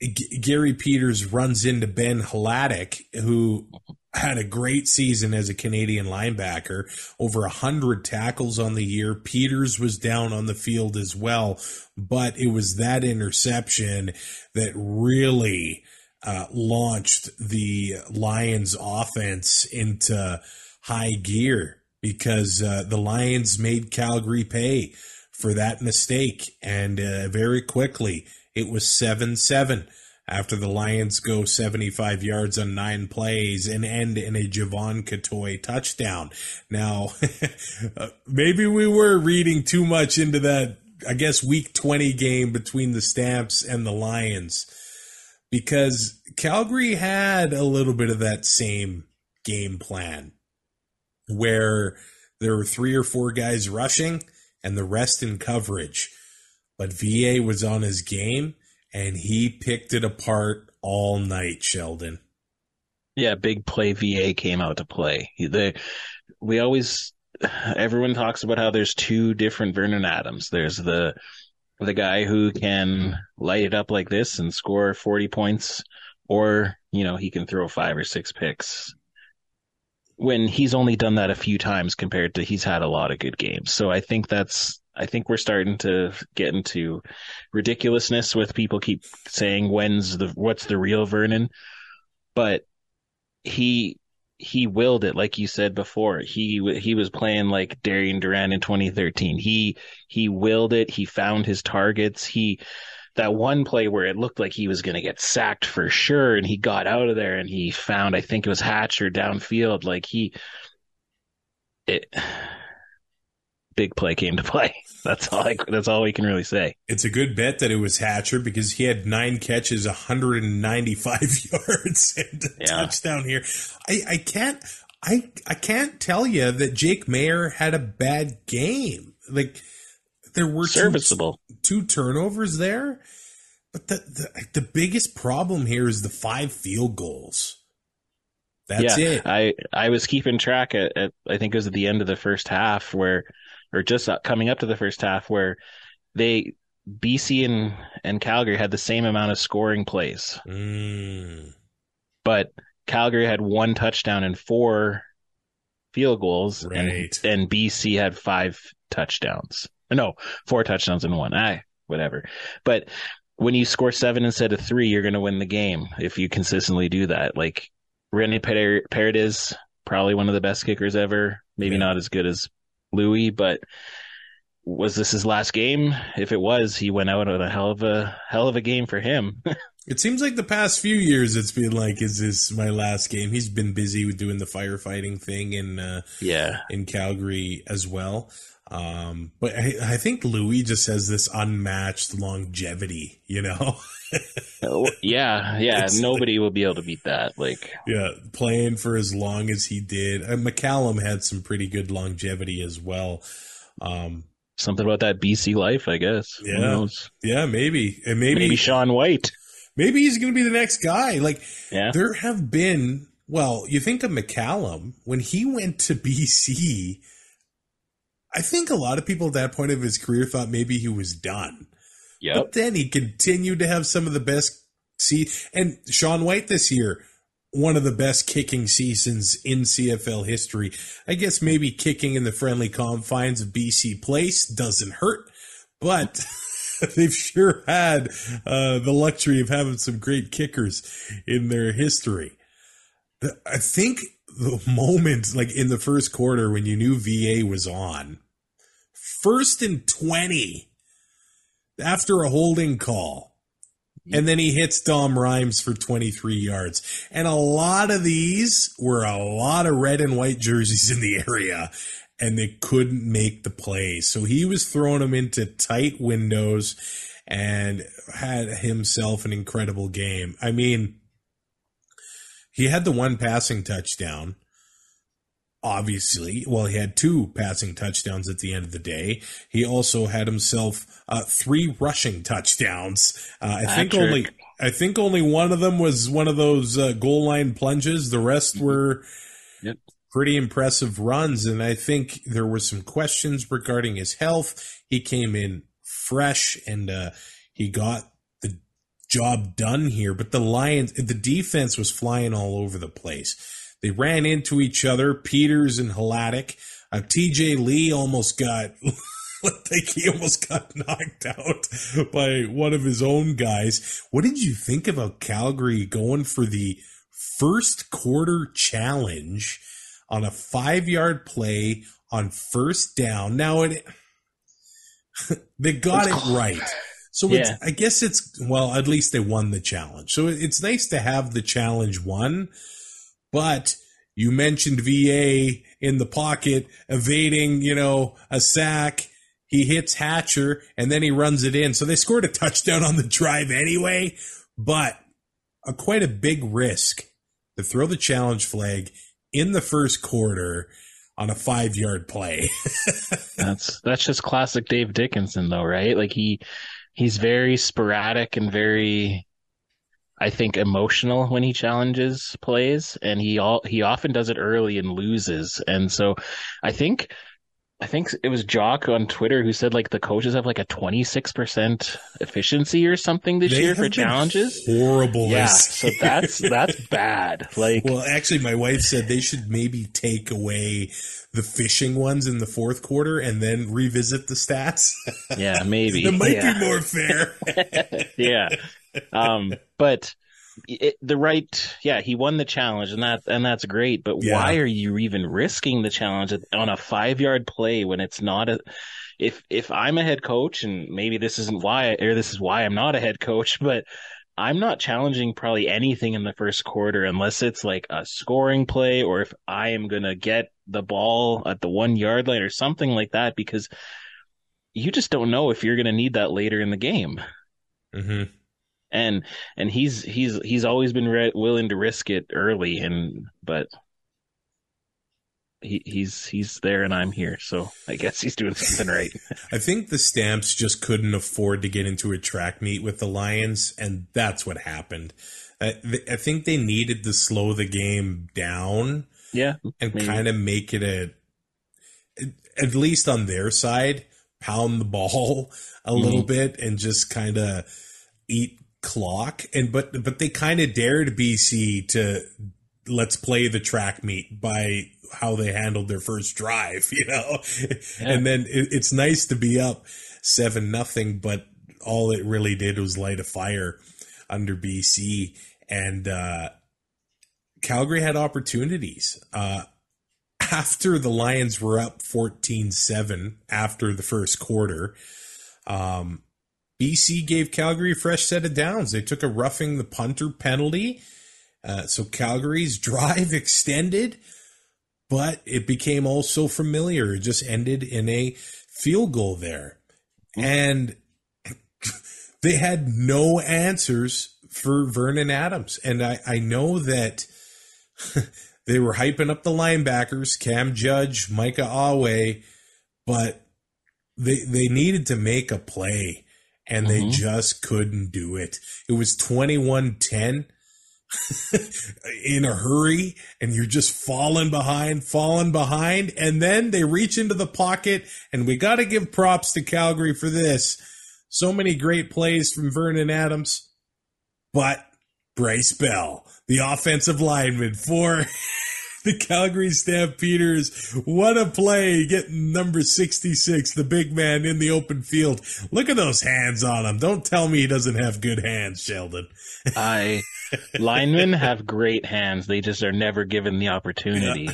Speaker 2: G- Gary Peters runs into Ben Hladik, who had a great season as a Canadian linebacker, over a hundred tackles on the year. Peters was down on the field as well, but it was that interception that really uh, launched the Lions offense into high gear because uh, the Lions made Calgary pay for that mistake. And uh, very quickly, it was 7 7 after the Lions go 75 yards on nine plays and end in a Jevon Cottoy touchdown. Now, [LAUGHS] maybe we were reading too much into that, I guess, week 20 game between the Stamps and the Lions because Calgary had a little bit of that same game plan where there were three or four guys rushing and the rest in coverage. But VA was on his game and he picked it apart all night, Sheldon.
Speaker 3: Yeah, big play VA came out to play. The we always everyone talks about how there's two different Vernon Adams. There's the the guy who can light it up like this and score 40 points or, you know, he can throw five or six picks. When he's only done that a few times compared to he's had a lot of good games. So I think that's I think we're starting to get into ridiculousness with people keep saying when's the what's the real Vernon, but he he willed it like you said before. He he was playing like Darian Durant in 2013. He he willed it. He found his targets. He that one play where it looked like he was going to get sacked for sure, and he got out of there and he found I think it was Hatcher downfield. Like he it [SIGHS] big play came to [LAUGHS] play. That's all. I, that's all we can really say.
Speaker 2: It's a good bet that it was Hatcher because he had nine catches, 195 [LAUGHS] yards, and a yeah. touchdown here. I, I can't. I I can't tell you that Jake Maier had a bad game. Like there were
Speaker 3: serviceable
Speaker 2: two, two turnovers there, but the, the the biggest problem here is the five field goals. That's yeah, it.
Speaker 3: I I was keeping track at, at I think it was at the end of the first half where or just coming up to the first half where they BC and and Calgary had the same amount of scoring plays.
Speaker 2: Mm.
Speaker 3: But Calgary had one touchdown and four field goals
Speaker 2: right.
Speaker 3: and, and BC had five touchdowns. No, four touchdowns and one. I whatever. But when you score seven instead of three, you're going to win the game if you consistently do that. Like Rene Paredes, probably one of the best kickers ever. Maybe yeah. not as good as Lui, but was this his last game? If it was, he went out on a hell of a hell of a game for him. [LAUGHS]
Speaker 2: it seems like the past few years it's been like, is this my last game? He's been busy with doing the firefighting thing in uh,
Speaker 3: yeah
Speaker 2: in Calgary as well. Um, but I, I, think Lui just has this unmatched longevity, you know? [LAUGHS]
Speaker 3: Oh, yeah, yeah. It's nobody like, will be able to beat that. Like,
Speaker 2: yeah, playing for as long as he did. Uh, McCallum had some pretty good longevity as well. Um,
Speaker 3: something about that BC life, I guess. Who
Speaker 2: Yeah.
Speaker 3: knows?
Speaker 2: Yeah, maybe. And maybe
Speaker 3: Maybe
Speaker 2: maybe,
Speaker 3: Sean Whyte.
Speaker 2: Maybe he's going to be the next guy. Like
Speaker 3: Yeah.
Speaker 2: there have been well, you think of McCallum when he went to BC, I think a lot of people at that point of his career thought maybe he was done.
Speaker 3: Yep.
Speaker 2: But then he continued to have some of the best see and Sean Whyte this year, one of the best kicking seasons in CFL history. I guess maybe kicking in the friendly confines of BC Place doesn't hurt, but [LAUGHS] they've sure had uh, the luxury of having some great kickers in their history. I think the [LAUGHS] moment, like in the first quarter, when you knew VA was on, first and 20 after a holding call. And then he hits Dom Rhymes for 23 yards. And a lot of these were a lot of red and white jerseys in the area, and they couldn't make the play. So he was throwing them into tight windows and had himself an incredible game. I mean, he had the one passing touchdown obviously. Well, he had two passing touchdowns at the end of the day. He also had himself uh, three rushing touchdowns. Uh, I think only I think only one of them was one of those uh, goal line plunges. The rest were
Speaker 3: Yep.
Speaker 2: pretty impressive runs, and I think there were some questions regarding his health. He came in fresh and uh, he got job done here. But the Lions, the defense was flying all over the place. They ran into each other, Peters and Hladik. Uh, TJ Lee almost got, [LAUGHS] like he almost got [LAUGHS] knocked out by one of his own guys. What did you think about Calgary going for the first quarter challenge on a five yard play on first down? Now it, [LAUGHS] they got it right. So it's,
Speaker 3: Yeah.
Speaker 2: I guess it's well, at least they won the challenge. So it's nice to have the challenge won, but you mentioned VA in the pocket evading, you know, a sack. He hits Hatcher and then he runs it in. So they scored a touchdown on the drive anyway, but a quite a big risk to throw the challenge flag in the first quarter on a five yard play. [LAUGHS]
Speaker 3: That's that's just classic Dave Dickenson though, right? Like he he's very sporadic and very I think emotional when he challenges plays and he all he often does it early and loses. And so I think I think it was Jock on Twitter who said like the coaches have like a 26% efficiency or something this
Speaker 2: They
Speaker 3: year for challenges.
Speaker 2: Horrible.
Speaker 3: Yeah, so that's [LAUGHS] that's bad. Like
Speaker 2: Well, actually, my wife said they should maybe take away the fishing ones in the fourth quarter and then revisit the stats.
Speaker 3: yeah, maybe. [LAUGHS]
Speaker 2: it might
Speaker 3: yeah.
Speaker 2: be more fair. [LAUGHS]
Speaker 3: yeah. Um, but it, the right, yeah, he won the challenge and that, and that's great. But
Speaker 2: Yeah.
Speaker 3: why are you even risking the challenge on a five yard play when it's not a, if, if I'm a head coach and maybe this isn't why, or this is why I'm not a head coach, [LAUGHS] but I'm not challenging probably anything in the first quarter unless it's like a scoring play or if I am going to get the ball at the one yard line or something like that because you just don't know if you're going to need that later in the game
Speaker 2: hmm
Speaker 3: and and he's he's he's always been re- willing to risk it early and but he he's he's there and I'm here. So I guess he's doing something right. [LAUGHS]
Speaker 2: I think the Stamps just couldn't afford to get into a track meet with the Lions, and that's what happened. I, I think they needed to slow the game down
Speaker 3: yeah
Speaker 2: and kind of make it a, at least on their side, pound the [LAUGHS] ball a little mm-hmm. bit and just kind of eat clock. And but but they kind of dared BC to let's play the track meet by how they handled their first drive, [LAUGHS] you know. And then it, it's nice to be up seven nothing, but all it really did was light a fire under BC and. uh Calgary had opportunities. Uh, after the Lions were up 14 7 after the first quarter, um, BC gave Calgary a fresh set of downs. They took a roughing the punter penalty. Uh, so Calgary's [LAUGHS] drive extended, but it became all so familiar. It just ended in a field goal there. And [CLEARS THROAT] they had no answers for Vernon Adams. And I, I know that [LAUGHS] they were hyping up the linebackers, Cam Judge, Micah Awe, but they they needed to make a play and they
Speaker 3: Mhm.
Speaker 2: just couldn't do it. It was 21-10 [LAUGHS] in a hurry and you're just falling behind, falling behind and then they reach into the pocket and we got to give props to Calgary for this. So many great plays from Vernon Adams, but Bryce Bell, the offensive lineman for the Calgary Stampeders. What a play getting number 66, the big man in the open field. Look at those hands on him. Don't tell me he doesn't have good hands, Sheldon.
Speaker 3: I [LAUGHS] linemen have great hands. They just are never given the opportunity.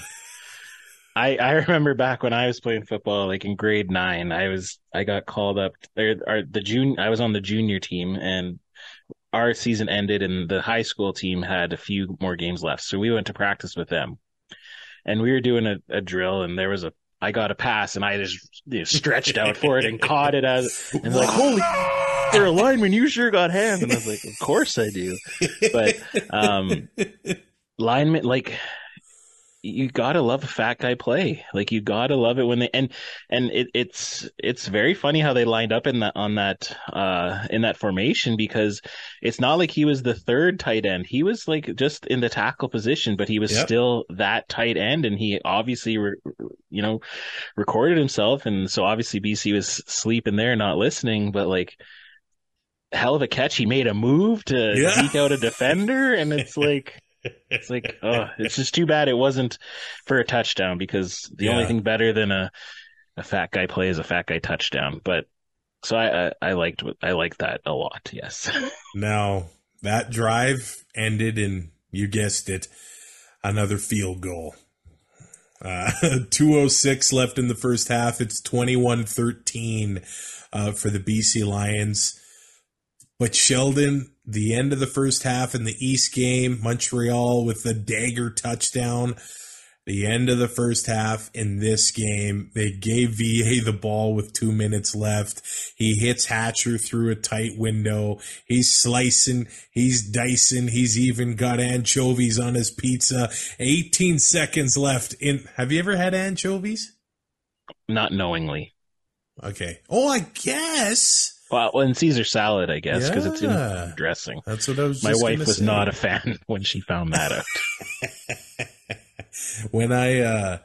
Speaker 3: I I remember back when I was playing football, like in grade nine, I was I got called up. Or, or the jun I was on the junior team, and our season ended, and the high school team had a few more games left, so we went to practice with them, and we were doing a, a drill, and there was a I got a pass, and I just you know, stretched out for it and caught it as and like holy. For a lineman, you sure got hands, and I was like, "Of course I do." But um, lineman, like you gotta love a fat guy play. Like you gotta love it when they and and it, it's it's very funny how they lined up in that on that uh in that formation because it's not like he was the third tight end. He was like just in the tackle position, but he was
Speaker 2: Yep.
Speaker 3: still that tight end, and he obviously re, you know recorded himself, and so obviously BC was sleeping there, not listening, but like. Hell of a catch! He made a move to
Speaker 2: Yeah.
Speaker 3: out a defender, and it's [LAUGHS] like, it's like, oh, it's just too bad it wasn't for a touchdown because the only thing better than a a fat guy play is a fat guy touchdown. But so I I, I liked I liked that a lot. Yes. [LAUGHS]
Speaker 2: Now, that drive ended in, you guessed it, another field goal. Uh, [LAUGHS] 206 left in the first half. It's 21 13 uh, for the BC Lions. But Sheldon, the end of the first half in the East game, Montreal with the dagger touchdown. The end of the first half in this game, they gave VA the ball with two minutes left. He hits Hatcher through a tight window. He's slicing, he's dicing, he's even got anchovies on his pizza. 18 seconds left in. Have you ever had anchovies?
Speaker 3: Not knowingly.
Speaker 2: Okay. Oh, I guess.
Speaker 3: Well, in Caesar salad, I guess, because it's
Speaker 2: Yeah.
Speaker 3: in dressing.
Speaker 2: That's what I was
Speaker 3: My wife was
Speaker 2: say.
Speaker 3: not a fan [LAUGHS] when she found that out. [LAUGHS]
Speaker 2: when I uh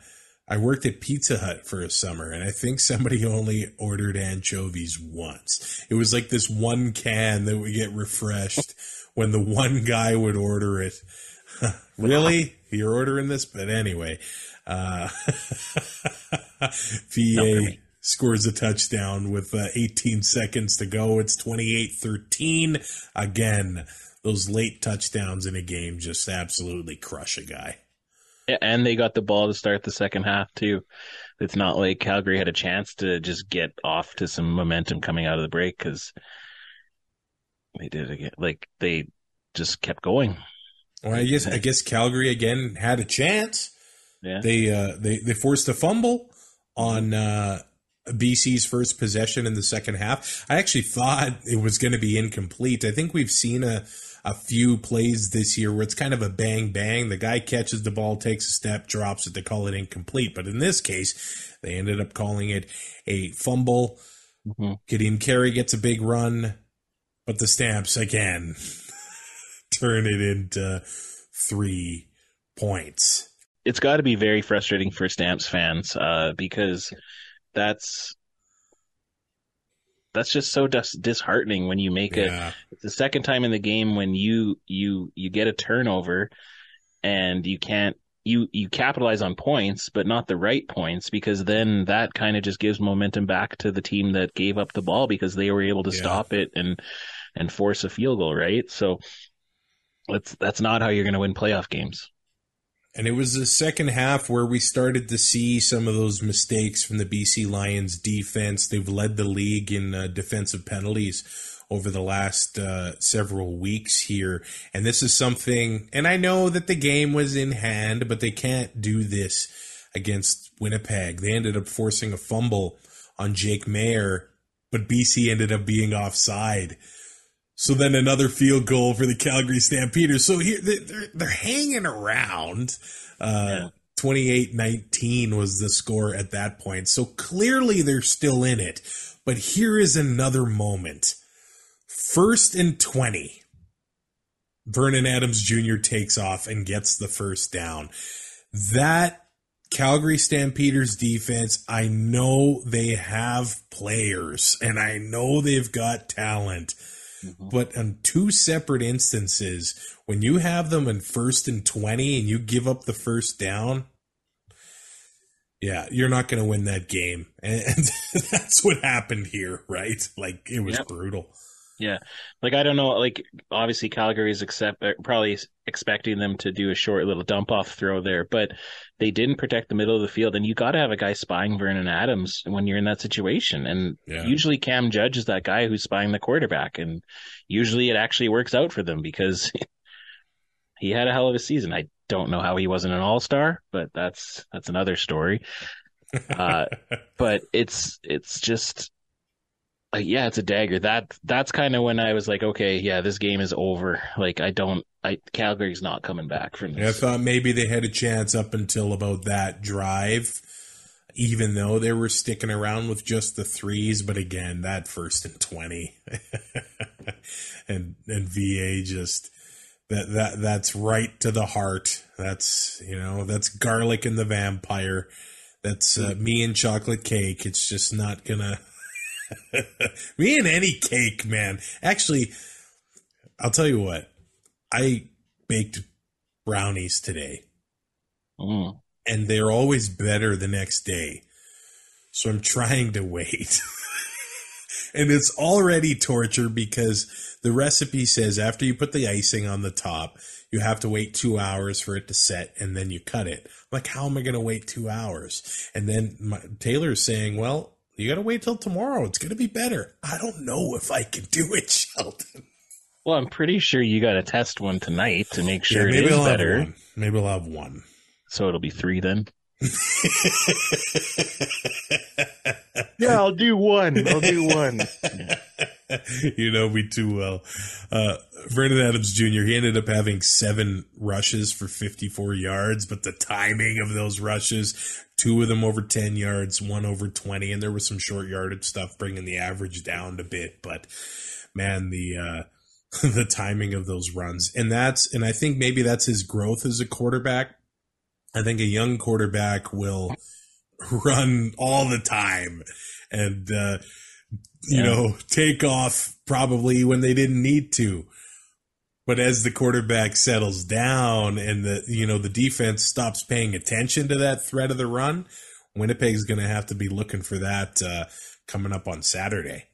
Speaker 2: I worked at Pizza Hut for a summer and I think somebody [LAUGHS] only ordered anchovies once. It was like this one can that would get refreshed when the one guy would order it. really? You're ordering this? But anyway, uh VA. Scores a touchdown with uh, 18 seconds to go. It's 28-13. Again, those late touchdowns in a game just absolutely crush a guy.
Speaker 3: Yeah, and they got the ball to start the second half too. It's not like Calgary had a chance to just get off to some momentum coming out of the break because they did again. Like they just kept going.
Speaker 2: Well, I guess I guess Calgary again had a chance.
Speaker 3: Yeah.
Speaker 2: They uh, they they forced a fumble on uh, BC's first possession in the second half. I actually thought it was going to be incomplete. I think we've seen a a few plays this year where it's kind of a bang bang. The guy catches the ball, takes a step, drops it. They call it incomplete. But in this case, they ended up calling it a fumble.
Speaker 3: Mhm.
Speaker 2: Kadeem Carey gets a big run, but the Stamps again [LAUGHS] turn it into three points.
Speaker 3: It's got to be very frustrating for Stamps fans uh, because that's that's just so dis- disheartening when you make
Speaker 2: Yeah.
Speaker 3: it's the second time in the game when you you you get a turnover and you can't you you capitalize on points but not the right points because then that kind of just gives momentum back to the team that gave up the ball because they were able to
Speaker 2: Yeah.
Speaker 3: stop it and and force a field goal right so that's that's not how you're going to win playoff games
Speaker 2: And it was the second half where we started to see some of those mistakes from the BC Lions defense. They've led the league in uh, defensive penalties over the last uh, several weeks here. And this is something, and I know that the game was in hand, but they can't do this against Winnipeg. They ended up forcing a fumble on Jake Maier, but BC ended up being offside. So then another field goal for the Calgary Stampeders. So here they- they're, they're hanging around. Uh, 28-19 was the score at that point. So clearly they're still in it. But here is another moment. First and 20. Vernon Adams Jr. takes off and gets the first down. That Calgary Stampeders defense, I know they have players and I know they've got talent. Mm-hmm. But on two separate instances, when you have them in first and 20 and you give up the first down, yeah, you're not going to win that game. [LAUGHS] And that's what happened here, right? Like it was yep. brutal.
Speaker 3: Yeah. Like, I don't know. Like, obviously, Calgary is accept, uh, probably expecting them to do a short little dump off throw there, but they didn't protect the middle of the field. And you got to have a guy spying Vernon Adams when you're in that situation. And yeah. usually, Cam Judge is that guy who's spying the quarterback. And usually, it actually works out for them because [LAUGHS] he had a hell of a season. I don't know how he wasn't an all star, but that's that's another story. [LAUGHS] Uh, but it's it's just like yeah, it's a dagger. That that's kind of when I was like, okay, yeah, this game is over. Like I don't, I Calgary's not coming back from this.
Speaker 2: I thought maybe they had a chance up until about that drive, even though they were sticking around with just the threes. But again, that first and twenty, [LAUGHS] and and VA just that that that's right to the heart. That's you know that's garlic and the vampire. That's uh, me and chocolate cake. It's just not gonna [LAUGHS] Me and any cake, man. Actually, I'll tell you what. I baked brownies today. Mm. And they're always better the next day. So I'm trying to wait. [LAUGHS] and it's already torture because the recipe says after you put the icing on the top, you have to wait two hours for it to set and then you cut it. I'm like, how am I going to wait two hours? And then my, Taylor's saying, well, you got to wait till tomorrow. It's going to be better. I don't know if I can do it, [LAUGHS] Sheldon.
Speaker 3: Well, I'm pretty sure you got to test one tonight to make sure yeah, it is I'll better.
Speaker 2: Maybe I'll have one.
Speaker 3: So it'll be three then. [LAUGHS] [LAUGHS] yeah, I'll do one. I'll do one. [LAUGHS]
Speaker 2: you know me too well. Uh, Vernon Adams Jr. He ended up having seven rushes for 54 yards, but the timing of those rushes, two of them over 10 yards, one over 20, and there was some short yardage stuff bringing the average down a bit. But man, the uh, [LAUGHS] the timing of those runs, and that's and I think maybe that's his growth as a quarterback. I think a young quarterback will [LAUGHS] run all the time and. Uh, you yeah. know, take off probably when they didn't need to. But as the quarterback settles down and the you know the defense stops paying attention to that threat of the run, Winnipeg's going to have to be looking for that uh, coming up on Saturday.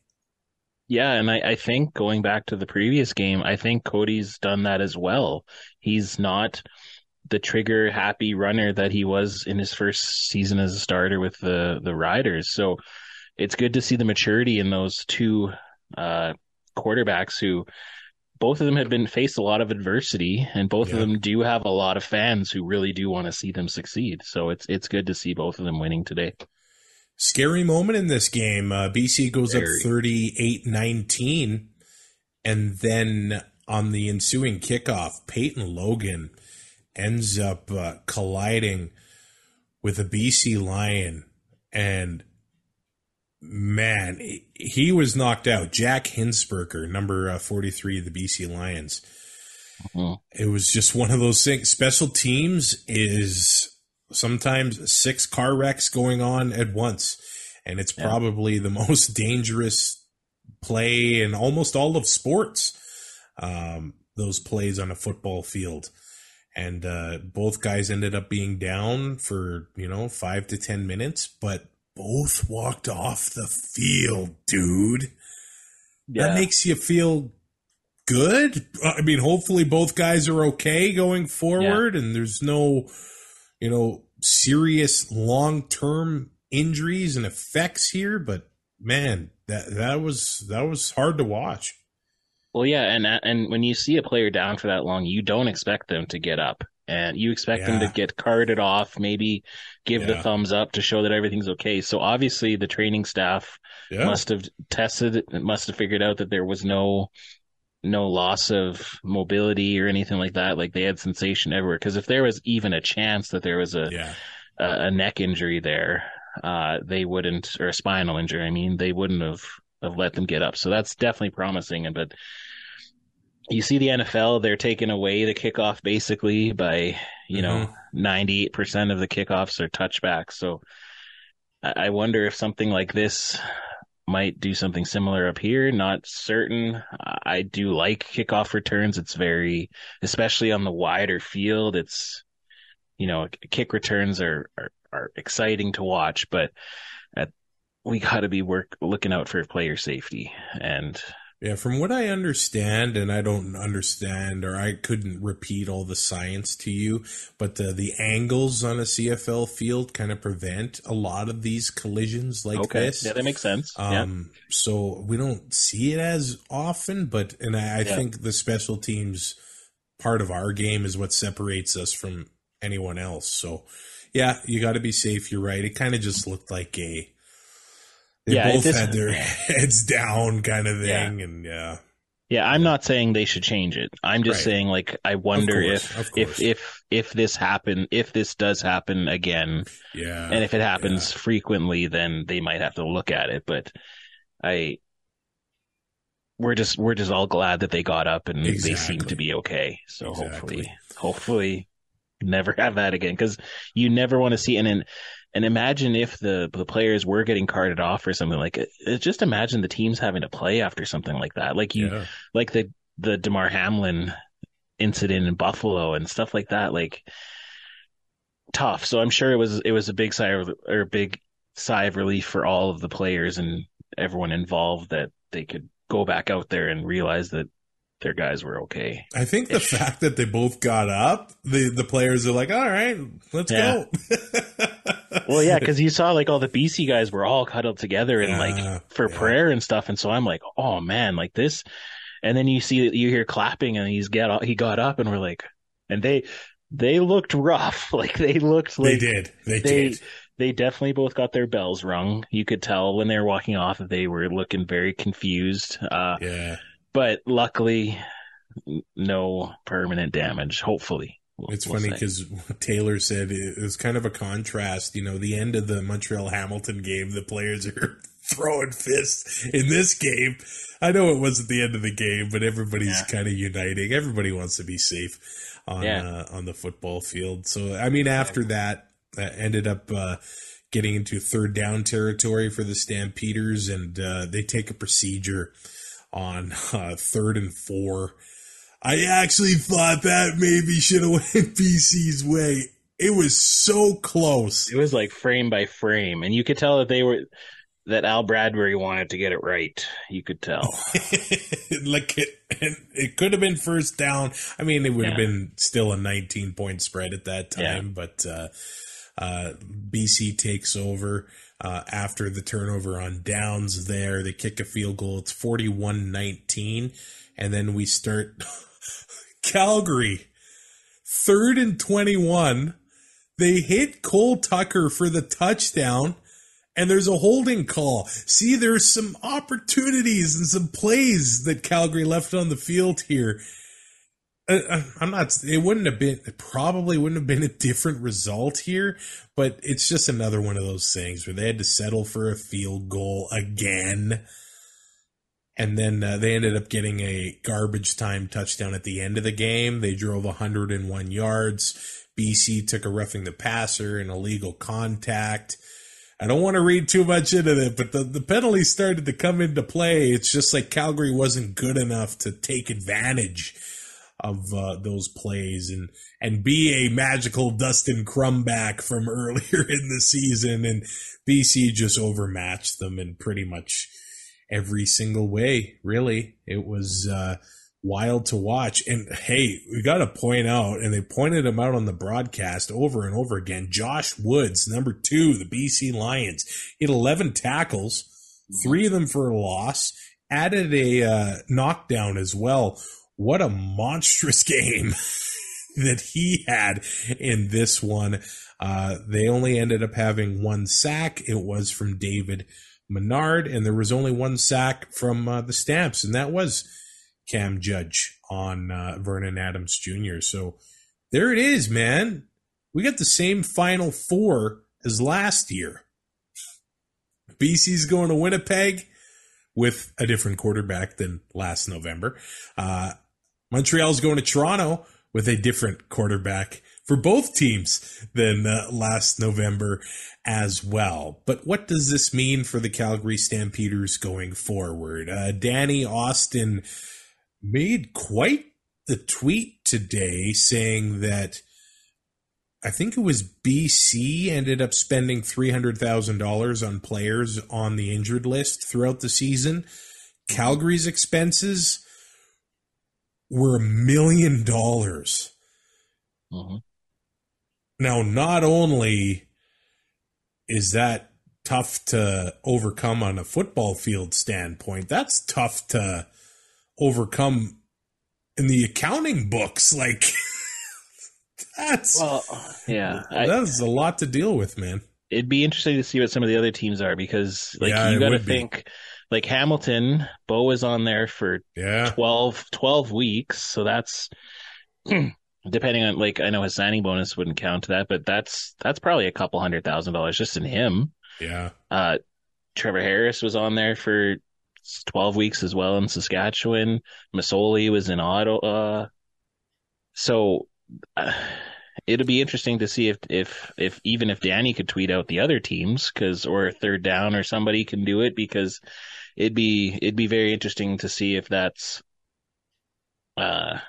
Speaker 3: Yeah, and I, I think going back to the previous game, I think Cody's done that as well. He's not the trigger happy runner that he was in his first season as a starter with the the Riders. So it's good to see the maturity in those two uh, quarterbacks who both of them have been faced a lot of adversity and both yeah. of them do have a lot of fans who really do want to see them succeed. So it's it's good to see both of them winning today.
Speaker 2: Scary moment in this game. Uh, BC goes Very. up 38-19 and then on the ensuing kickoff, Peyton Logan ends up uh, colliding with a BC Lion and man, he was knocked out. Jack Hinsberger, number uh, 43 of the BC Lions. Uh-huh. It was just one of those things. Special teams is sometimes six car wrecks going on at once. And it's yeah. probably the [LAUGHS] most dangerous play in almost all of sports. Um, those plays on a football field. And uh, both guys ended up being down for, you know, five to 10 minutes. But both walked off the field, dude. Yeah. That makes you feel good. Uh, I mean, hopefully both guys are okay going forward yeah. and there's no, you know, serious long-term injuries and effects here, but man, that that was that was hard to watch.
Speaker 3: Well, yeah, and and when you see a player down for that long, you don't expect them to get up and you expect yeah. them to get carted off, maybe give yeah. the thumbs up to show that everything's okay. So obviously the training staff yeah. must have tested, must have figured out that there was no no loss of mobility or anything like that. Like they had sensation everywhere. Because if there was even a chance that there was a a, a neck injury there, uh, they wouldn't, or a spinal injury. I mean, they wouldn't have have let them get up. So that's definitely promising. And but you see the NFL, they're taking away the kickoff basically by you know mm-hmm. ninety eight percent of the kickoffs are touchbacks. So I I wonder if something like this might do something similar up here. Not certain. I do like kickoff returns. It's very, especially on the wider field. It's, you know, kick returns are, are, are exciting to watch, but at, we got to be work looking out for player safety. And
Speaker 2: Yeah, from what I understand, and I don't understand, or I couldn't repeat all the science to you, but the, the angles on a CFL field kind of prevent a lot of these collisions like
Speaker 3: okay,
Speaker 2: this.
Speaker 3: yeah, that makes sense. yeah,
Speaker 2: Um, so we don't see it as often, but and I, I
Speaker 3: Yeah.
Speaker 2: think the special teams part of our game is what separates us from anyone else. So yeah, you got to be safe. You're right. It kind of just looked like a they
Speaker 3: Yeah,
Speaker 2: both
Speaker 3: just-
Speaker 2: had their [LAUGHS] heads down kind of
Speaker 3: Yeah.
Speaker 2: thing, and yeah,
Speaker 3: yeah. I'm not saying they should change it. I'm just
Speaker 2: Right.
Speaker 3: saying, like, I wonder
Speaker 2: course,
Speaker 3: if if if if this happen, if this does happen again,
Speaker 2: yeah,
Speaker 3: and if it happens frequently, then they might have to look at it. But I, we're just we're just all glad that they got up and they seem to be okay. So
Speaker 2: Exactly.
Speaker 3: hopefully, hopefully, never [LAUGHS] have that again because you never want to see and then. And imagine if the the players were getting carted off or something like it. it- Just imagine the teams having to play after something like that. Like you,
Speaker 2: yeah.
Speaker 3: like the the Damar Hamlin incident in Buffalo and stuff like that. Like tough. So I'm sure it was it was a big sigh of, or a big sigh of relief for all of the players and everyone involved that they could go back out there and realize that their guys were okay.
Speaker 2: I think the [LAUGHS] fact that they both got up, the the players are like, all right, let's
Speaker 3: Yeah.
Speaker 2: go. [LAUGHS] [LAUGHS]
Speaker 3: Well, yeah, because you saw like all the BC guys were all cuddled together and like for
Speaker 2: yeah.
Speaker 3: prayer and stuff, and so I'm like, oh man, like this. And then you see you hear clapping, and he's get he got up, and we're like, and they they looked rough, [LAUGHS] like they looked like they
Speaker 2: did. They,
Speaker 3: they
Speaker 2: did.
Speaker 3: they definitely both got their bells rung. You could tell when they were walking off that they were looking very confused. Uh,
Speaker 2: Yeah.
Speaker 3: but luckily, no permanent damage. Hopefully, We'll-
Speaker 2: It's
Speaker 3: we'll
Speaker 2: funny because [LAUGHS] Taylor said it was kind of a contrast. You know, the end of the Montreal Hamilton game, the players are [LAUGHS] throwing fists. In this game, I know it wasn't the end of the game, but everybody's
Speaker 3: Yeah.
Speaker 2: kind of uniting. Everybody wants to be safe on
Speaker 3: Yeah.
Speaker 2: uh, on the football field. So, I mean, after that, uh, ended up uh, getting into third down territory for the Stampeders, and uh, they take a procedure on uh, third and four. I actually thought that maybe should have went [LAUGHS] BC's way. It was so close.
Speaker 3: it was like frame by frame, and you could tell that they were that Al Bradbury wanted to get it right. You could tell. [LAUGHS]
Speaker 2: like it, it could have been first down. I mean, it would have been still a 19 point spread at that time, but uh, uh, BC takes over uh, after the turnover on downs. There, they kick a field goal. It's 41-19, and then we start Calgary third and 21. They hit Cole Tucker for the touchdown and there's a holding call. See, there's some opportunities and some plays that Calgary left on the field here. Uh, uh, I'm not. It wouldn't have been. It probably wouldn't have been a different result here, but it's just another one of those things where they had to settle for a field goal again, and then uh, they ended up getting a garbage time touchdown at the end of the game. They drove 101 yards. BC took a roughing the passer and illegal contact. I don't want to read too much into it, but the, the penalties started to come into play. It's just like Calgary wasn't good enough to take advantage of uh, those plays and and be a magical Dustin Crumback from [LAUGHS] earlier in the season. And BC just overmatched them and pretty much every single way. Really, it was uh, wild to watch. And hey, we got to point out, and they pointed him out on the broadcast over and over again. Josh Woods, number two, the BC Lions, hit 11 tackles, three of them for a loss, added a uh, knockdown as well. What a monstrous [LAUGHS] game that he had in this one. Uh, they only ended up having one sack. It was from David Menard, and there was only one sack from uh, the Stamps, and that was Cam Judge on uh, Vernon Adams Jr. So there it is, man. We got the same final four as last year. BC's going to Winnipeg with a different quarterback than last November. Uh, Montreal's going to Toronto with a different quarterback for both teams than uh, last November as well. But what does this mean for the Calgary Stampeders going forward? Uh, Danny Austin made quite the tweet today saying that I think it was BC ended up spending $300,000 on players on the injured list throughout the season. Calgary's expenses were a million dollars. Now, not only is that tough to overcome on a football field standpoint, that's tough to overcome in the accounting books. [LAUGHS] Like, that's
Speaker 3: well, yeah,
Speaker 2: that's a lot to deal with, man.
Speaker 3: It'd be interesting to see what some of the other teams are because, like,
Speaker 2: Yeah,
Speaker 3: you got to
Speaker 2: would be.
Speaker 3: think, like Hamilton, Bo was on there for
Speaker 2: Yeah,
Speaker 3: 12, 12 weeks, so that's [CLEARS THROAT] depending on like I know his signing bonus wouldn't count to that, but that's that's probably a couple hundred thousand dollars just in him.
Speaker 2: yeah,
Speaker 3: Uh, Trevor Harris was on there for 12 weeks as well in Saskatchewan. Masoli was in Ottawa. So uh, it'll be interesting to see if, if, if even if Danny could tweet out the other teams cause, or third down or somebody can do it because it'd be, it'd be very interesting to see if that's, uh,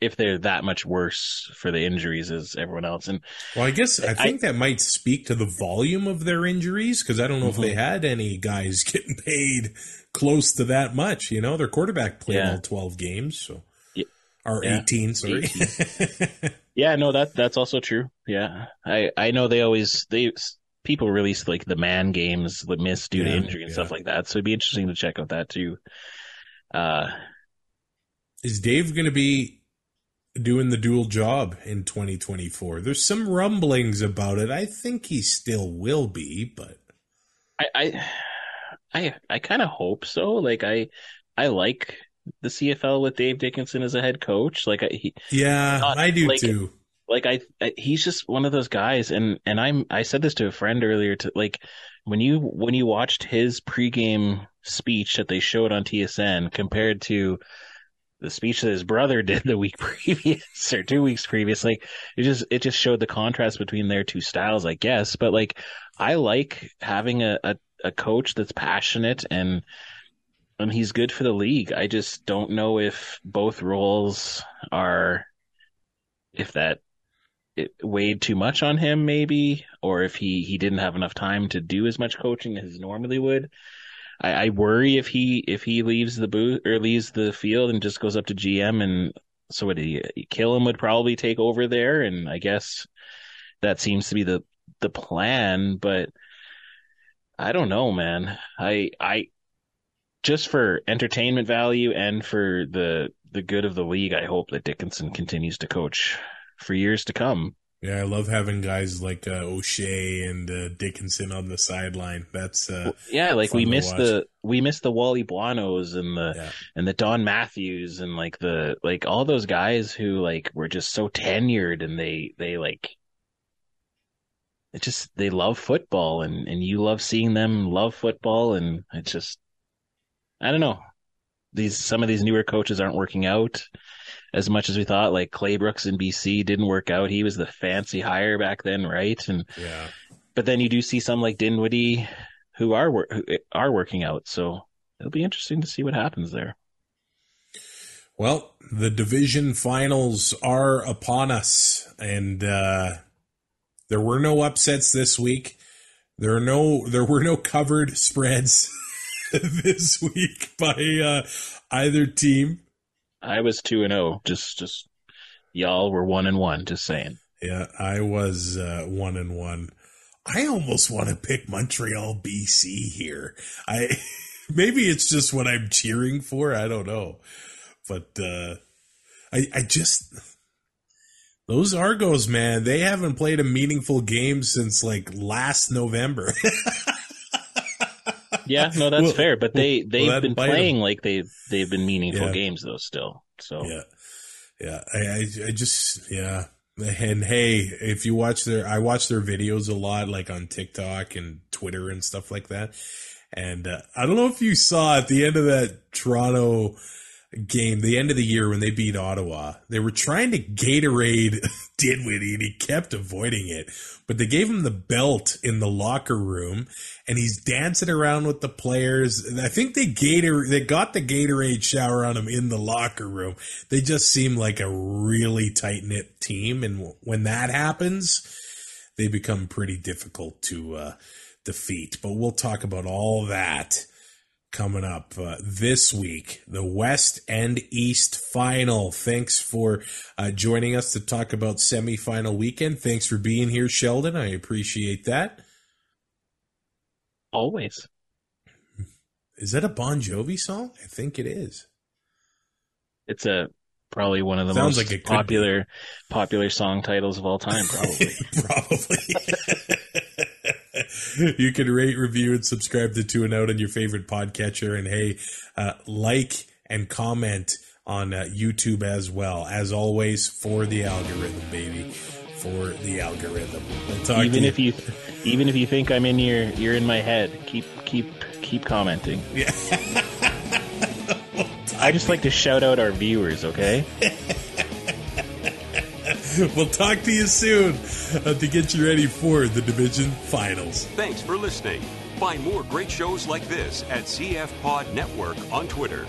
Speaker 3: if they're that much worse for the injuries as everyone else. And
Speaker 2: Well, I guess I
Speaker 3: I-
Speaker 2: think that might speak to the volume of their injuries because I don't know if
Speaker 3: Mhm.
Speaker 2: they had any guys [LAUGHS] getting paid close to that much. You know, their quarterback played
Speaker 3: Yeah.
Speaker 2: all twelve games, so
Speaker 3: Ye-
Speaker 2: or
Speaker 3: yeah.
Speaker 2: eighteen. Sorry. [LAUGHS]
Speaker 3: Yeah, no, that that's also true. Yeah, I I know they always they people release like the man games that miss due to injury and
Speaker 2: yeah.
Speaker 3: stuff like that. So it'd be interesting to check out that too. Uh,
Speaker 2: Is Dave going to be doing the dual job in 2024? There's some rumblings about it. I think he still will be, but
Speaker 3: I I I, I kind of hope so. Like I I like the CFL with Dave Dickenson as a head coach. Like I, he,
Speaker 2: yeah,
Speaker 3: Not
Speaker 2: I do
Speaker 3: like-
Speaker 2: too.
Speaker 3: like I, I he's just one of those guys and and I'm I said this to a friend earlier to like when you when you watched his pregame speech that they showed on TSN compared to the speech that his brother [LAUGHS] did the week previous or two weeks previous like it just it just showed the contrast between their two styles I guess. But like I like having a a, a coach that's passionate and and he's good for the league. I just don't know if both roles are if that it weighed too much on him maybe or if he he didn't have enough time to do as much coaching as he normally would i, I worry if he if he leaves the booth or leaves the field and just goes up to gm and so would he Killam would probably take over there and i guess that seems to be the the plan but i don't know man i i just for entertainment value and for the the good of the league i hope that dickenson continues to coach for years to come.
Speaker 2: Yeah, I love having guys like uh, O'Shea and uh, Dickenson on the sideline. That's uh,
Speaker 3: Yeah, like we missed the we missed the Wally Buonos and the
Speaker 2: yeah.
Speaker 3: and the Don Matthews and like the like all those guys who like were just so tenured and they they like it just they love football and and you love seeing them love football and it's just I don't know. These some of these newer coaches aren't working out as much as we thought. Like Claybrooks in BC didn't work out. He was the fancy hire back then, right? And
Speaker 2: yeah.
Speaker 3: but then you do see some like Dinwiddie who are who are working out. So it'll be interesting to see what happens there.
Speaker 2: Well, the division finals are upon us, and uh, there were no upsets this week. There are no, there were no covered spreads [LAUGHS] this week by uh, either team.
Speaker 3: I was two and zero. Just just y'all were one and one. Just saying.
Speaker 2: Yeah, I was uh, one and one. I almost want to pick Montreal, BC here. I [LAUGHS] maybe it's just what I'm cheering for. I don't know, but uh, I I just those Argos, man, they haven't played a meaningful game since like last November. [LAUGHS]
Speaker 3: Yeah, no, that's
Speaker 2: Well,
Speaker 3: fair. But they
Speaker 2: well,
Speaker 3: they've
Speaker 2: that'll
Speaker 3: been playing like they they've been meaningful
Speaker 2: Yeah.
Speaker 3: games though. Still, so
Speaker 2: Yeah, yeah. I, I, I just, yeah. And hey, if you watch their, I watch their videos a lot, like on TikTok and Twitter and stuff like that. And uh, I don't know if you saw at the end of that Toronto game, the end of the year when they beat Ottawa, they were trying to Gatorade [LAUGHS] Dinwiddie and he kept avoiding it. But they gave him the belt in the locker room and he's dancing around with the players. And I think they Gator they got the Gatorade shower on him in the locker room. They just seem like a really tight knit team, and when that happens, they become pretty difficult to uh, defeat. But we'll talk about all that coming up uh, this week. The West and East final. Thanks for uh, joining us to talk about semifinal weekend. Thanks for being here, Sheldon. I appreciate that.
Speaker 3: always.
Speaker 2: Is that a Bon Jovi song? I think it is.
Speaker 3: It's a probably one of the
Speaker 2: Sounds
Speaker 3: most
Speaker 2: like be.
Speaker 3: popular popular song titles of all time. Probably. [LAUGHS]
Speaker 2: Probably. [LAUGHS] [LAUGHS] you can rate, review, and subscribe to Two and Out on your favorite podcatcher. And hey, uh, like and comment on uh, YouTube as well. As always, for the algorithm, baby. For the algorithm. We'll
Speaker 3: even if you even if you think I'm in your you're in my head, keep keep keep commenting. [LAUGHS]
Speaker 2: Yeah.
Speaker 3: I just like to shout out our viewers, okay? [LAUGHS] [LAUGHS]
Speaker 2: We'll talk to you soon uh, to get you ready for the division finals.
Speaker 4: Thanks for listening. Find more great shows like this at CF Pod Network on Twitter.